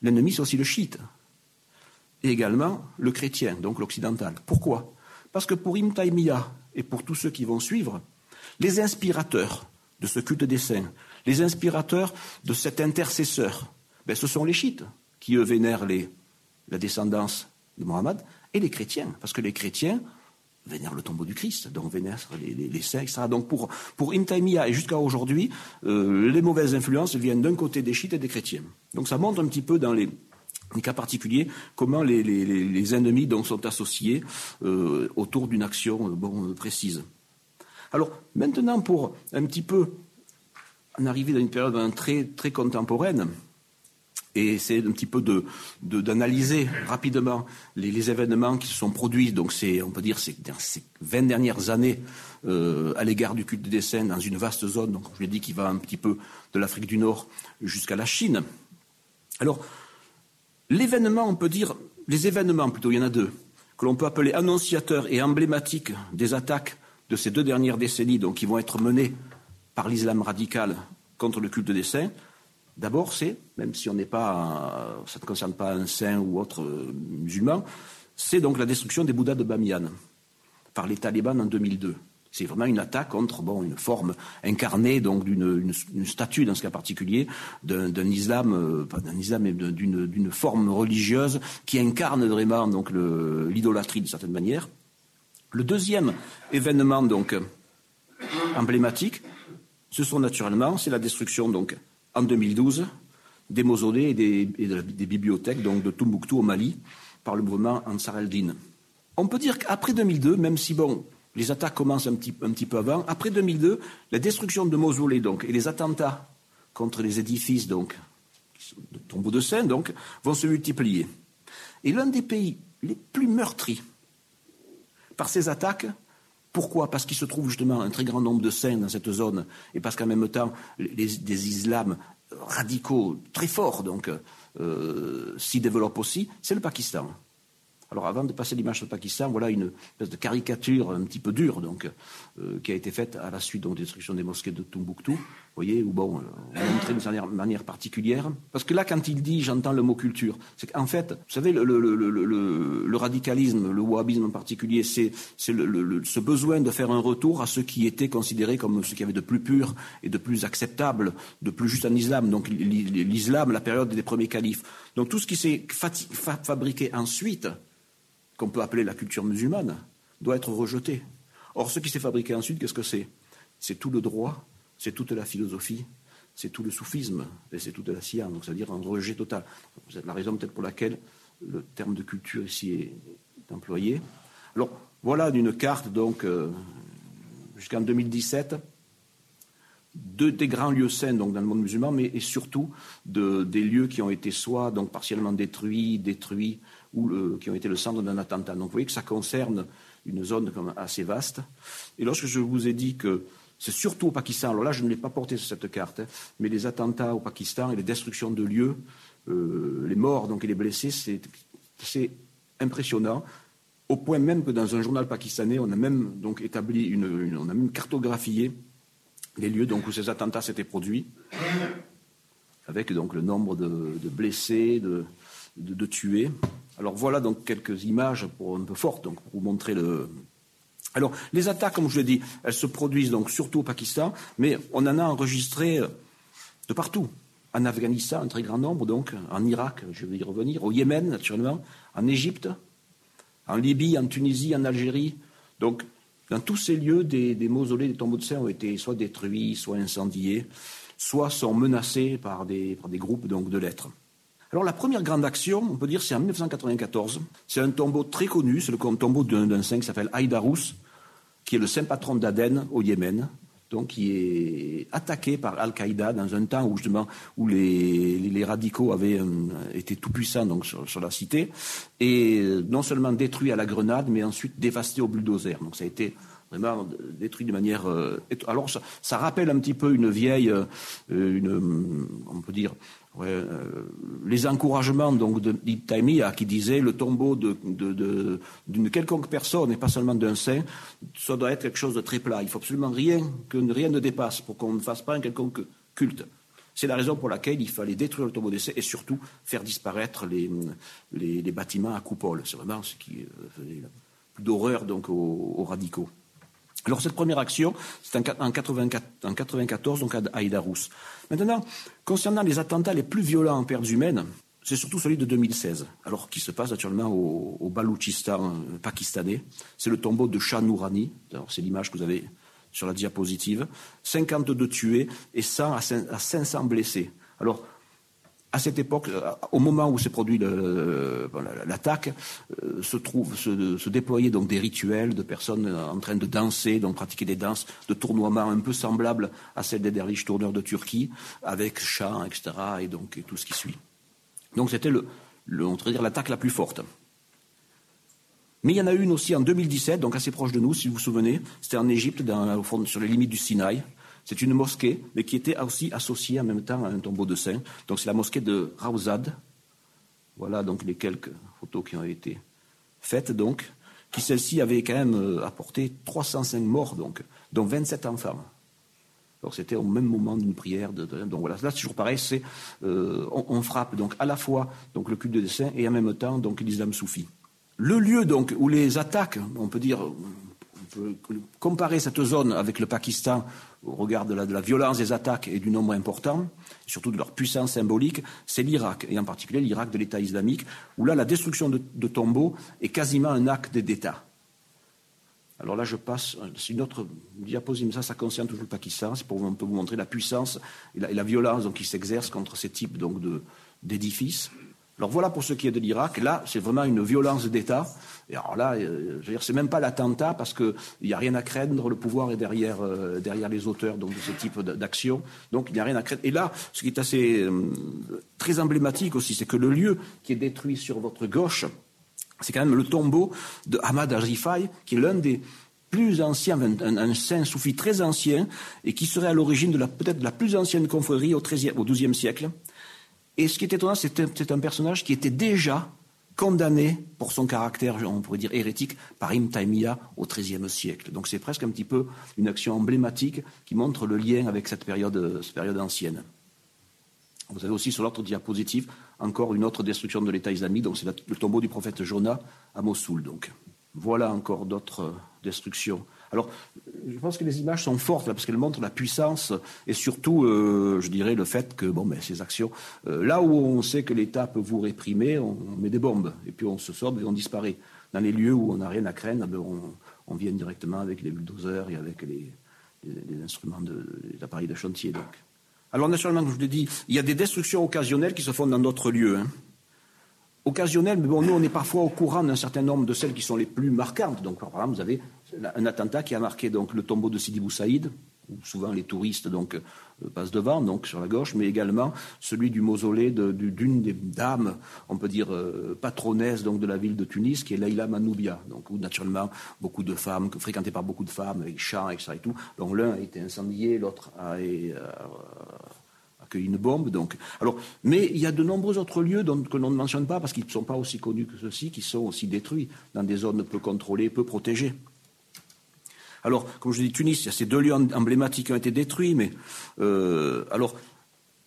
l'ennemi, c'est aussi le chiite. Et également le chrétien, donc l'occidental. Pourquoi? Parce que pour Ibn et pour tous ceux qui vont suivre, les inspirateurs de ce culte des saints, les inspirateurs de cet intercesseur, ben, ce sont les chiites qui, eux, vénèrent la descendance de Mohammed, et les chrétiens. Parce que les chrétiens vénère le tombeau du Christ, donc vénère les, saints, etc. Donc pour, pour et jusqu'à aujourd'hui, euh, les mauvaises influences viennent d'un côté des chiites et des chrétiens. Donc ça montre un petit peu dans les, cas particuliers comment les, ennemis sont associés euh, autour d'une action euh, bon, précise. Alors maintenant, pour un petit peu en arriver dans une période très, très contemporaine, et c'est un petit peu d'analyser rapidement les, événements qui se sont produits. On peut dire, ces, ces 20 dernières années euh, à l'égard du culte des saints dans une vaste zone. Donc je l'ai dit qui va un petit peu de l'Afrique du Nord jusqu'à la Chine. Alors l'événement, on peut dire, les événements plutôt, il y en a deux, que l'on peut appeler annonciateurs et emblématiques des attaques de ces deux dernières décennies, donc qui vont être menées par l'islam radical contre le culte des saints. D'abord, c'est, même si on n'est pas, ça ne concerne pas un saint ou autre euh, musulman, c'est donc la destruction des Bouddhas de Bamiyan par les talibans en 2002. C'est vraiment une attaque contre bon, une forme incarnée donc d'une une, statue dans ce cas particulier d'un islam, euh, pas d'un islam, mais d'une forme religieuse qui incarne vraiment donc l'idolâtrie d'une certaine manière. Le deuxième événement donc emblématique, ce sont naturellement, c'est la destruction donc en 2012 des mausolées et des, bibliothèques donc de Tombouctou au Mali par le mouvement Ansar el-Din. On peut dire qu'après 2002, même si bon, les attaques commencent un petit, peu avant, après 2002, la destruction de mausolées donc, et les attentats contre les édifices donc, de tombeaux de saints donc, vont se multiplier. Et l'un des pays les plus meurtris par ces attaques, pourquoi? Parce qu'il se trouve justement un très grand nombre de saints dans cette zone, et parce qu'en même temps, des islams radicaux très forts donc euh, s'y développent aussi, c'est le Pakistan. Alors avant de passer l'image sur le Pakistan, voilà une espèce de caricature un petit peu dure donc, euh, qui a été faite à la suite donc, de la destruction des mosquées de Tombouctou, voyez, où bon, on a montré d'une manière, particulière. Parce que là, quand il dit, j'entends le mot culture, c'est qu'en fait, vous savez, le, radicalisme, le wahhabisme en particulier, c'est ce besoin de faire un retour à ce qui était considéré comme ce qui avait de plus pur et de plus acceptable, de plus juste en islam. Donc l'islam, la période des premiers califes. Donc tout ce qui s'est fabriqué ensuite, qu'on peut appeler la culture musulmane, doit être rejeté. Or, ce qui s'est fabriqué ensuite, qu'est-ce que c'est? C'est tout le droit, c'est toute la philosophie, c'est tout le soufisme, et c'est toute la science, donc c'est-à-dire un rejet total. C'est la raison peut-être pour laquelle le terme de culture ici est, employé. Alors, voilà d'une carte, donc, euh, jusqu'en 2017, de, des grands lieux saints donc, dans le monde musulman, mais et surtout de, des lieux qui ont été soit donc, partiellement détruits, détruits, ou qui ont été le centre d'un attentat. Donc vous voyez que ça concerne une zone assez vaste. Et lorsque je vous ai dit que c'est surtout au Pakistan, alors là je ne l'ai pas porté sur cette carte, hein, mais les attentats au Pakistan et les destructions de lieux, euh, les morts donc, et les blessés, c'est impressionnant. Au point même que dans un journal pakistanais, on a même donc établi une, on a même cartographié les lieux donc, où ces attentats s'étaient produits, avec donc le nombre de, blessés, de, tués. Alors voilà donc quelques images un peu fortes pour vous montrer le. Alors les attaques, comme je l'ai dit, elles se produisent donc surtout au Pakistan, mais on en a enregistré euh, de partout. En Afghanistan, un très grand nombre, donc en Irak, je vais y revenir, au Yémen naturellement, en Égypte, en Libye, en Tunisie, en Algérie. Donc dans tous ces lieux, des, mausolées, des tombeaux de saints ont été soit détruits, soit incendiés, soit sont menacés par des, groupes donc, de lettres. Alors la première grande action, on peut dire, c'est en 1994. C'est un tombeau très connu, c'est le tombeau d'un saint qui s'appelle Aïdarous, qui est le saint patron d'Aden au Yémen, donc qui est attaqué par Al-Qaïda dans un temps où justement où les, radicaux avaient été tout puissants donc sur, la cité et euh, non seulement détruit à la grenade, mais ensuite dévasté au bulldozer. Donc ça a été vraiment détruit de manière. Euh, alors ça, rappelle un petit peu une vieille, une, on peut dire euh, les encouragements donc de qui disait le tombeau d'une quelconque personne et pas seulement d'un saint, ça doit être quelque chose de très plat. Il faut absolument rien que rien ne dépasse pour qu'on ne fasse pas un quelconque culte. C'est la raison pour laquelle il fallait détruire le tombeau des saints et surtout faire disparaître les, les, bâtiments à coupole. C'est vraiment ce qui euh, faisait d'horreur aux radicaux. Alors cette première action, c'est en, 1994, donc à Aïdarous. Maintenant, concernant les attentats les plus violents en pertes humaines, c'est surtout celui de 2016, alors qui se passe naturellement au, Baloutchistan euh, pakistanais. C'est le tombeau de Shah Nourani, c'est l'image que vous avez sur la diapositive, 52 tués et 100 à 500 blessés. Alors, à cette époque, euh, au moment où s'est produit l'attaque, euh, se, se, déployaient donc des rituels de personnes en train de danser, donc pratiquer des danses de tournoiement un peu semblables à celles des derviches tourneurs de Turquie, avec chants, etc., et donc tout ce qui suit. Donc c'était le, l'attaque la plus forte. Mais il y en a une aussi en 2017, donc assez proche de nous, si vous vous souvenez. C'était en Égypte, sur les limites du Sinaï. C'est une mosquée, mais qui était aussi associée en même temps à un tombeau de saint. Donc c'est la mosquée de Rawzad. Voilà donc les quelques photos qui ont été faites, donc, qui celle-ci avait quand même euh, apporté 305 morts, donc, dont 27 enfants. Alors c'était au même moment d'une prière. Donc voilà, là c'est toujours pareil, c'est euh, on, frappe donc à la fois donc le culte de saints et en même temps donc l'islam soufi. Le lieu donc où les attaques, on peut dire, on peut comparer cette zone avec le Pakistan au regard de la, violence des attaques et du nombre important, surtout de leur puissance symbolique, c'est l'Irak, et en particulier l'Irak de l'État islamique, où là la destruction de, tombeaux est quasiment un acte d'État. Alors là, je passe, c'est une autre diapositive, mais ça, ça concerne toujours le Pakistan. C'est pour vous montrer la puissance et la, violence qui s'exerce contre ces types donc, d'édifices. Alors voilà pour ce qui est de l'Irak. Là, c'est vraiment une violence d'État. Et alors là, euh, je c'est même pas l'attentat parce qu'il n'y a rien à craindre. Le pouvoir est derrière, euh, derrière les auteurs de ce type d'action. Donc il n'y a rien à craindre. Et là, ce qui est assez euh, très emblématique aussi, c'est que le lieu qui est détruit sur votre gauche, c'est quand même le tombeau de Ahmad Arifai, qui est l'un des plus anciens, un, saint soufi très ancien, et qui serait à l'origine de peut-être la plus ancienne confrérie au, au XIIe siècle. Et ce qui est étonnant, c'est un personnage qui était déjà condamné pour son caractère, on pourrait dire, hérétique par Ibn Taymiyyah au XIIIe siècle. Donc c'est presque un petit peu une action emblématique qui montre le lien avec cette période, cette période ancienne. Vous avez aussi sur l'autre diapositive encore une autre destruction de l'État islamique, donc c'est le tombeau du prophète Jonah à Mossoul. Donc voilà encore d'autres destructions alors, je pense que les images sont fortes parce qu'elles montrent la puissance et surtout, euh, je dirais, le fait que bon, ben, ces actions, euh, là où on sait que l'État peut vous réprimer, on, met des bombes et puis on se sort et on disparaît. Dans les lieux où on n'a rien à craindre, ben, on, vient directement avec les bulldozers et avec les, instruments, de, les appareils de chantier. Donc. Alors, naturellement, comme je vous l'ai dit, il y a des destructions occasionnelles qui se font dans d'autres lieux. Hein occasionnelles, mais bon, nous, on est parfois au courant d'un certain nombre de celles qui sont les plus marquantes. Donc, par exemple, vous avez un attentat qui a marqué donc le tombeau de Sidi Bou Saïd, où souvent les touristes donc euh, passent devant, donc sur la gauche, mais également celui du mausolée d'une des dames, on peut dire euh, patronesse donc de la ville de Tunis, qui est Leila Manoubia, donc où naturellement beaucoup de femmes, fréquentées par beaucoup de femmes, avec chants, etc. Et tout. Donc l'un a été incendié, l'autre a, accueilli une bombe. Donc, alors, mais il y a de nombreux autres lieux que l'on ne mentionne pas parce qu'ils ne sont pas aussi connus que ceux-ci, qui sont aussi détruits dans des zones peu contrôlées, peu protégées. Alors, comme je dis, Tunis, il y a ces deux lieux emblématiques qui ont été détruits, mais euh, alors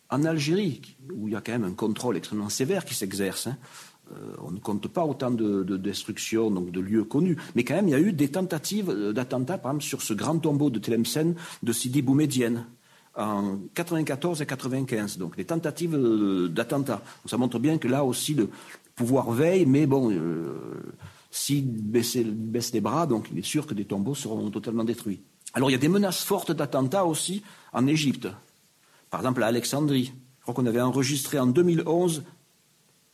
en Algérie, où il y a quand même un contrôle extrêmement sévère qui s'exerce, hein, euh, on ne compte pas autant de, destructions, donc de lieux connus, mais quand même il y a eu des tentatives d'attentats, par exemple sur ce grand tombeau de Tlemcen de Sidi Boumedienne en 94 et 95, donc des tentatives d'attentats. Ça montre bien que là aussi le pouvoir veille, mais bon, euh, s'il baisse, les bras, donc il est sûr que des tombeaux seront totalement détruits. Alors il y a des menaces fortes d'attentats aussi en Égypte. Par exemple à Alexandrie. Je crois qu'on avait enregistré en 2011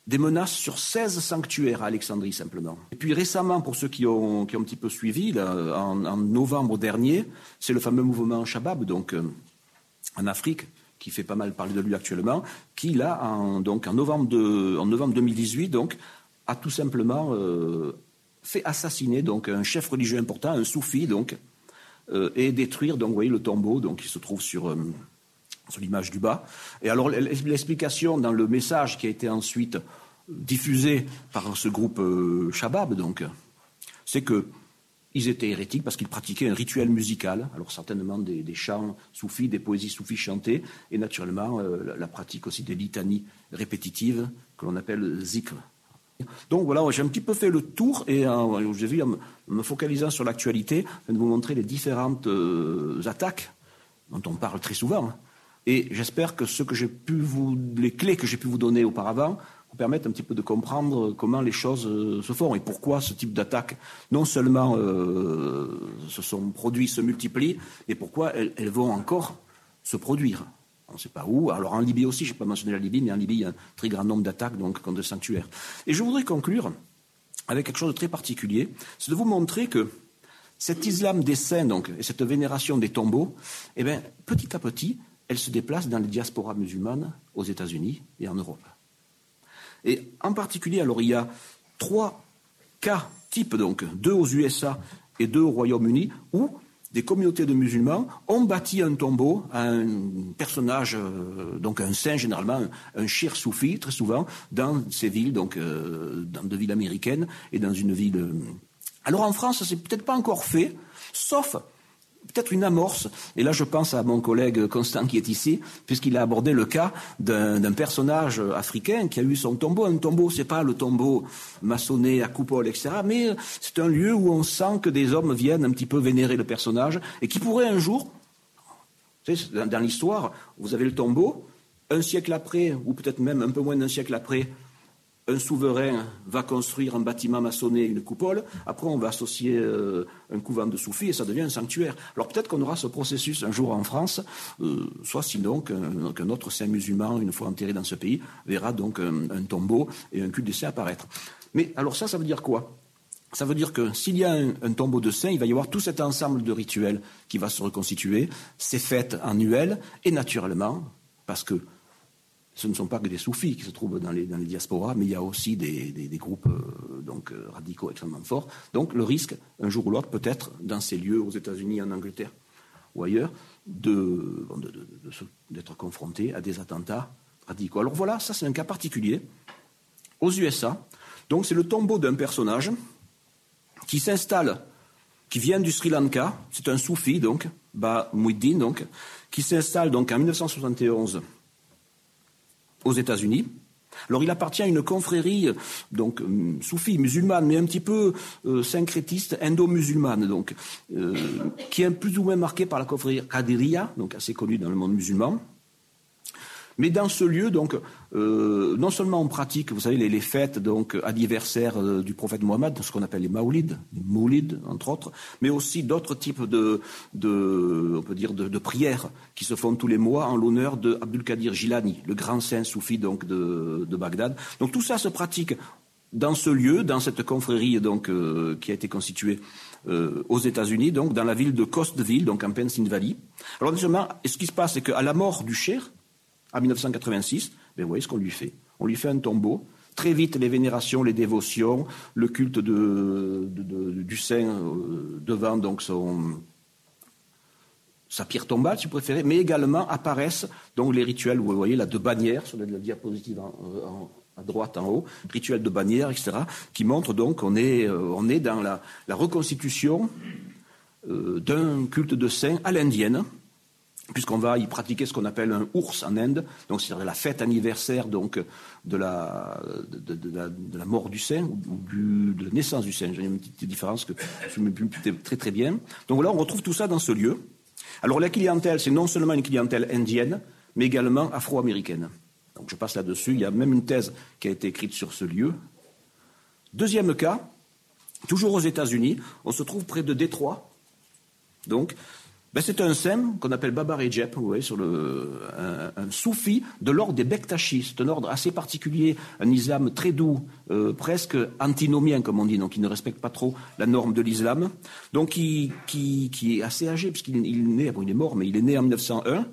des menaces sur 16 sanctuaires à Alexandrie simplement. Et puis récemment, pour ceux qui ont, qui ont un petit peu suivi, en, novembre dernier, c'est le fameux mouvement Shabab, donc euh, en Afrique, qui fait pas mal parler de lui actuellement, qui là, en, donc, en, novembre, en novembre 2018, donc, a tout simplement euh, fait assassiner donc un chef religieux important, un soufi donc, euh, et détruire donc voyez le tombeau donc qui se trouve sur euh, sur l'image du bas. Et alors l'explication dans le message qui a été ensuite diffusé par ce groupe euh, Shabab donc, c'est que ils étaient hérétiques parce qu'ils pratiquaient un rituel musical, alors certainement des, chants soufis, des poésies soufis chantées, et naturellement la, la, pratique aussi des litanies répétitives que l'on appelle zikr. Donc voilà, j'ai un petit peu fait le tour et euh, j'ai vu en me focalisant sur l'actualité, de vous montrer les différentes euh, attaques dont on parle très souvent. Hein. Et j'espère que ce que j'ai pu vous, les clés que j'ai pu vous donner auparavant, vous permettent un petit peu de comprendre comment les choses euh, se font et pourquoi ce type d'attaque non seulement se sont produits, se multiplient, et pourquoi elles vont encore se produire on ne sait pas où. Alors en Libye aussi, je n'ai pas mentionné la Libye, mais en Libye, il y a un très grand nombre d'attaques donc, contre des sanctuaires. Et je voudrais conclure avec quelque chose de très particulier, c'est de vous montrer que cet islam des saints donc, et cette vénération des tombeaux, eh bien, petit à petit, elle se déplace dans les diasporas musulmanes aux États-Unis et en Europe. Et en particulier, alors il y a trois cas types, donc deux aux USA et deux au Royaume-Uni, où des communautés de musulmans ont bâti un tombeau à un personnage, euh, donc un saint généralement, un, shir soufi très souvent, dans ces villes, donc euh, dans deux villes américaines et dans une ville. Euh. Alors en France, c'est peut-être pas encore fait, sauf peut-être une amorce. Et là, je pense à mon collègue Constant qui est ici, puisqu'il a abordé le cas d'un personnage africain qui a eu son tombeau. Un tombeau, c'est pas le tombeau maçonné à coupole, etc., mais c'est un lieu où on sent que des hommes viennent un petit peu vénérer le personnage et qui pourrait un jour, dans l'histoire, vous avez le tombeau, un siècle après, ou peut-être même un peu moins d'un siècle après, un souverain va construire un bâtiment maçonné, une coupole, après on va associer euh, un couvent de soufis et ça devient un sanctuaire. Alors peut-être qu'on aura ce processus un jour en France, euh, soit sinon qu'un autre saint musulman, une fois enterré dans ce pays, verra donc un, tombeau et un culte des saints apparaître. Mais alors ça, ça veut dire quoi? Ça veut dire que s'il y a un, tombeau de saints, il va y avoir tout cet ensemble de rituels qui va se reconstituer, ces fêtes annuelles, et naturellement, parce que ce ne sont pas que des soufis qui se trouvent dans les, diasporas, mais il y a aussi des, groupes euh, donc, euh, radicaux extrêmement forts. Donc le risque, un jour ou l'autre, peut-être, dans ces lieux, aux États-Unis, en Angleterre ou ailleurs, d'être confronté à des attentats radicaux. Alors voilà, ça c'est un cas particulier. Aux USA, donc c'est le tombeau d'un personnage qui s'installe, qui vient du Sri Lanka, c'est un soufi donc, Ba Muiddin donc, qui s'installe en 1971 aux États-Unis. Alors il appartient à une confrérie donc euh, soufie musulmane, mais un petit peu euh, syncrétiste indo-musulmane, donc euh, qui est plus ou moins marquée par la confrérie Qadiriya, donc assez connue dans le monde musulman. Mais dans ce lieu, donc, euh, non seulement on pratique, vous savez, les, fêtes donc anniversaires euh, du prophète Mohammed, ce qu'on appelle les maulides, les moulides entre autres, mais aussi d'autres types de, on peut dire, de, prières qui se font tous les mois en l'honneur de Abdul Qadir Jilani, le grand saint soufi donc de, Bagdad. Donc tout ça se pratique dans ce lieu, dans cette confrérie donc euh, qui a été constituée aux États-Unis, donc dans la ville de Coastville, donc en Pennsylvanie. Alors naturellement, ce qui se passe, c'est qu'à la mort du cher, en 1986, ben, vous voyez ce qu'on lui fait. On lui fait un tombeau. Très vite, les vénérations, les dévotions, le culte du saint euh, devant donc sa pierre tombale, si vous préférez, mais également apparaissent donc les rituels, vous voyez là, de bannières sur la, diapositive à droite en haut, rituels de bannières, etc., qui montrent donc qu'on est, euh, on est dans la, reconstitution euh, d'un culte de saint à l'indienne, puisqu'on va y pratiquer ce qu'on appelle un ours en Inde, donc c'est la fête anniversaire donc de la, de, la, mort du saint ou de la naissance du saint. J'ai une petite différence que je me très très bien. Donc là, on retrouve tout ça dans ce lieu. Alors la clientèle, c'est non seulement une clientèle indienne, mais également afro-américaine. Donc je passe là-dessus. Il y a même une thèse qui a été écrite sur ce lieu. Deuxième cas, toujours aux États-Unis, on se trouve près de Détroit. Donc, ben, c'est un sem qu'on appelle Baba le, un, soufi de l'ordre des Bektachis. Un ordre assez particulier, un islam très doux, euh, presque antinomien, comme on dit, donc il ne respecte pas trop la norme de l'islam. Donc qui, est assez âgé, puisqu'il il est bon, est mort, mais il est né en 1901.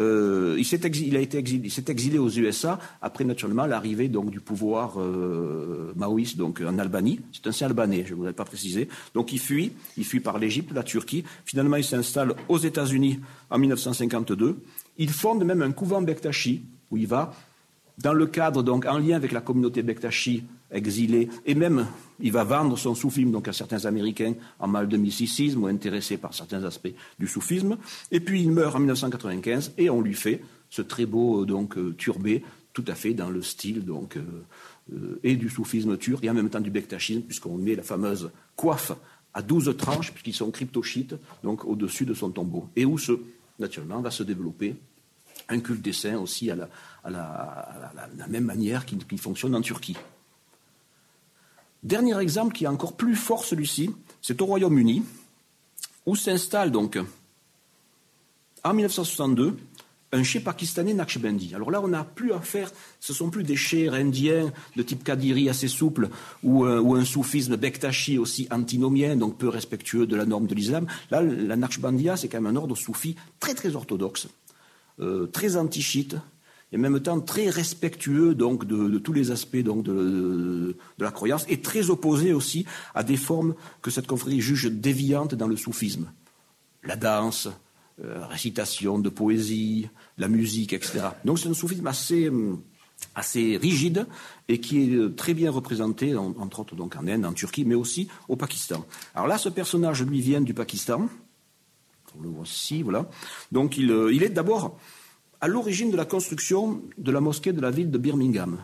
Euh, il s'est exilé, a été aux USA après naturellement l'arrivée donc du pouvoir euh, maoïste donc en Albanie. C'est un albanais, je ne voudrais pas préciser. Donc il fuit, il fuit par l'Égypte, la Turquie. Finalement, il s'installe aux États-Unis en 1952. Il fonde même un couvent Bektashi où il va dans le cadre, donc, en lien avec la communauté Bektashi exilée, et même, il va vendre son soufisme donc, à certains Américains en mal de mysticisme ou intéressés par certains aspects du soufisme. Et puis, il meurt en 1995 et on lui fait ce très beau donc, euh, turbé, tout à fait dans le style donc, euh, et du soufisme turc et en même temps du Bektachisme, puisqu'on met la fameuse coiffe à douze tranches, puisqu'ils sont cryptochites, donc au-dessus de son tombeau. Et où, ce, naturellement, va se développer un culte des saints aussi à la, même manière qu'il fonctionne en Turquie. Dernier exemple qui est encore plus fort celui-ci, c'est au Royaume-Uni, où s'installe donc en 1962 un chef pakistanais Naqshbandi. Alors là, on n'a plus à faire, ce sont plus des chers indiens de type Kadiri assez souple ou, euh, ou, un soufisme Bektashi aussi antinomien, donc peu respectueux de la norme de l'islam. Là, la Naqshbandiya, c'est quand même un ordre soufi très très orthodoxe, euh, très anti-chiite, et en même temps très respectueux donc de, tous les aspects donc de, la croyance et très opposé aussi à des formes que cette confrérie juge déviantes dans le soufisme. La danse, euh, récitation de poésie, la musique, etc. Donc c'est un soufisme assez, assez rigide et qui est euh, très bien représenté, entre autres en Inde, en Turquie, mais aussi au Pakistan. Alors là, ce personnage lui vient du Pakistan. Le voit voilà. Donc il, il est d'abord à l'origine de la construction de la mosquée de la ville de Birmingham,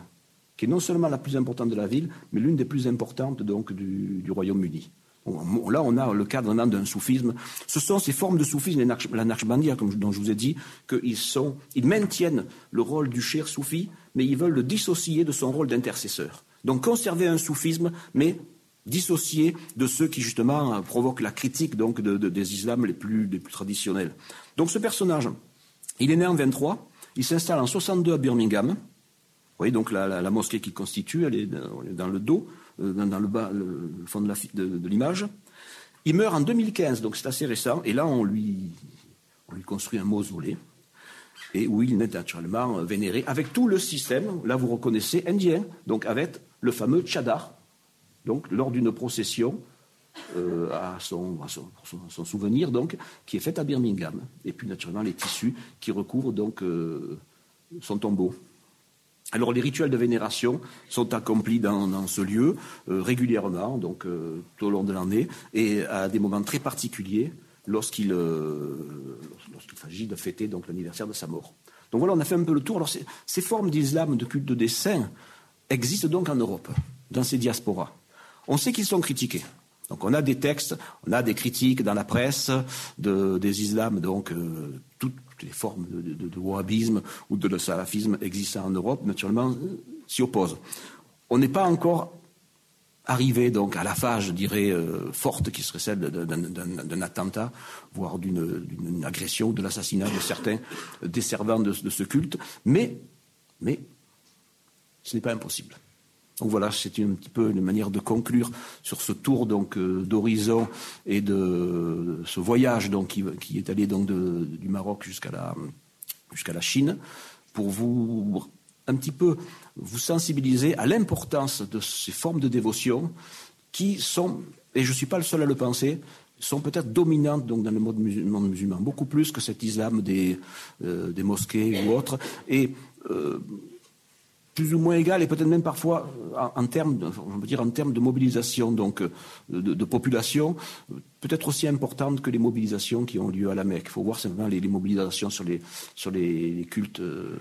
qui est non seulement la plus importante de la ville, mais l'une des plus importantes du, Royaume-Uni. là, on a le cadre d'un soufisme. Ce sont ces formes de soufisme, la Naqshbandiya, comme dont je vous ai dit, qu'ils ils maintiennent le rôle du cher soufi, mais ils veulent le dissocier de son rôle d'intercesseur. Donc conserver un soufisme, mais dissocié de ceux qui justement provoquent la critique donc des islams les plus, les plus traditionnels. Donc ce personnage, il est né en 23, il s'installe en 62 à Birmingham. Vous voyez donc la, mosquée qu'il constitue, elle est dans le dos, euh, dans le bas, le fond de l'image. Il meurt en 2015, donc c'est assez récent, et là on lui, on lui construit un mausolée et où il est naturellement vénéré avec tout le système, là vous reconnaissez, indien, donc avec le fameux tchadar, donc lors d'une procession euh, à, son, souvenir, donc, qui est faite à Birmingham. Et puis naturellement les tissus qui recouvrent donc euh, son tombeau. Alors les rituels de vénération sont accomplis dans, ce lieu euh, régulièrement, donc tout au long de l'année, et à des moments très particuliers lorsqu'il s'agit de fêter donc l'anniversaire de sa mort. Donc voilà, on a fait un peu le tour. Alors ces, formes d'islam, de culte de saints, existent donc en Europe, dans ces diasporas. On sait qu'ils sont critiqués. Donc on a des textes, on a des critiques dans la presse des islams, donc euh, toutes les formes de, wahhabisme ou de salafisme existant en Europe, naturellement, euh, s'y opposent. On n'est pas encore arrivé à la phase, je dirais, euh, forte qui serait celle d'un attentat, voire d'une agression, de l'assassinat de certains desservants de, de ce culte, mais ce n'est pas impossible. Donc voilà, c'est un petit peu une manière de conclure sur ce tour donc euh, d'horizon et de ce voyage donc qui, est allé donc du Maroc jusqu'à la la Chine pour vous un petit peu vous sensibiliser à l'importance de ces formes de dévotion qui sont, et je ne suis pas le seul à le penser, sont peut-être dominantes donc dans le monde musulman, beaucoup plus que cet islam des, euh, des mosquées ou autres. Et euh, plus ou moins égale et peut-être même parfois euh, en, termes, de, dire en termes de mobilisation donc euh, de, population, peut-être aussi importante que les mobilisations qui ont lieu à la Mecque. Il faut voir simplement les, mobilisations sur les sur les, cultes, euh,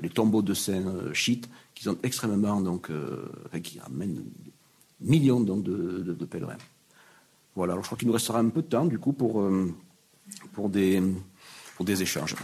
les tombeaux de saints chiites qui sont extrêmement donc qui amènent millions donc de, pèlerins. Voilà. Alors je crois qu'il nous restera un peu de temps du coup pour pour des pour des échanges.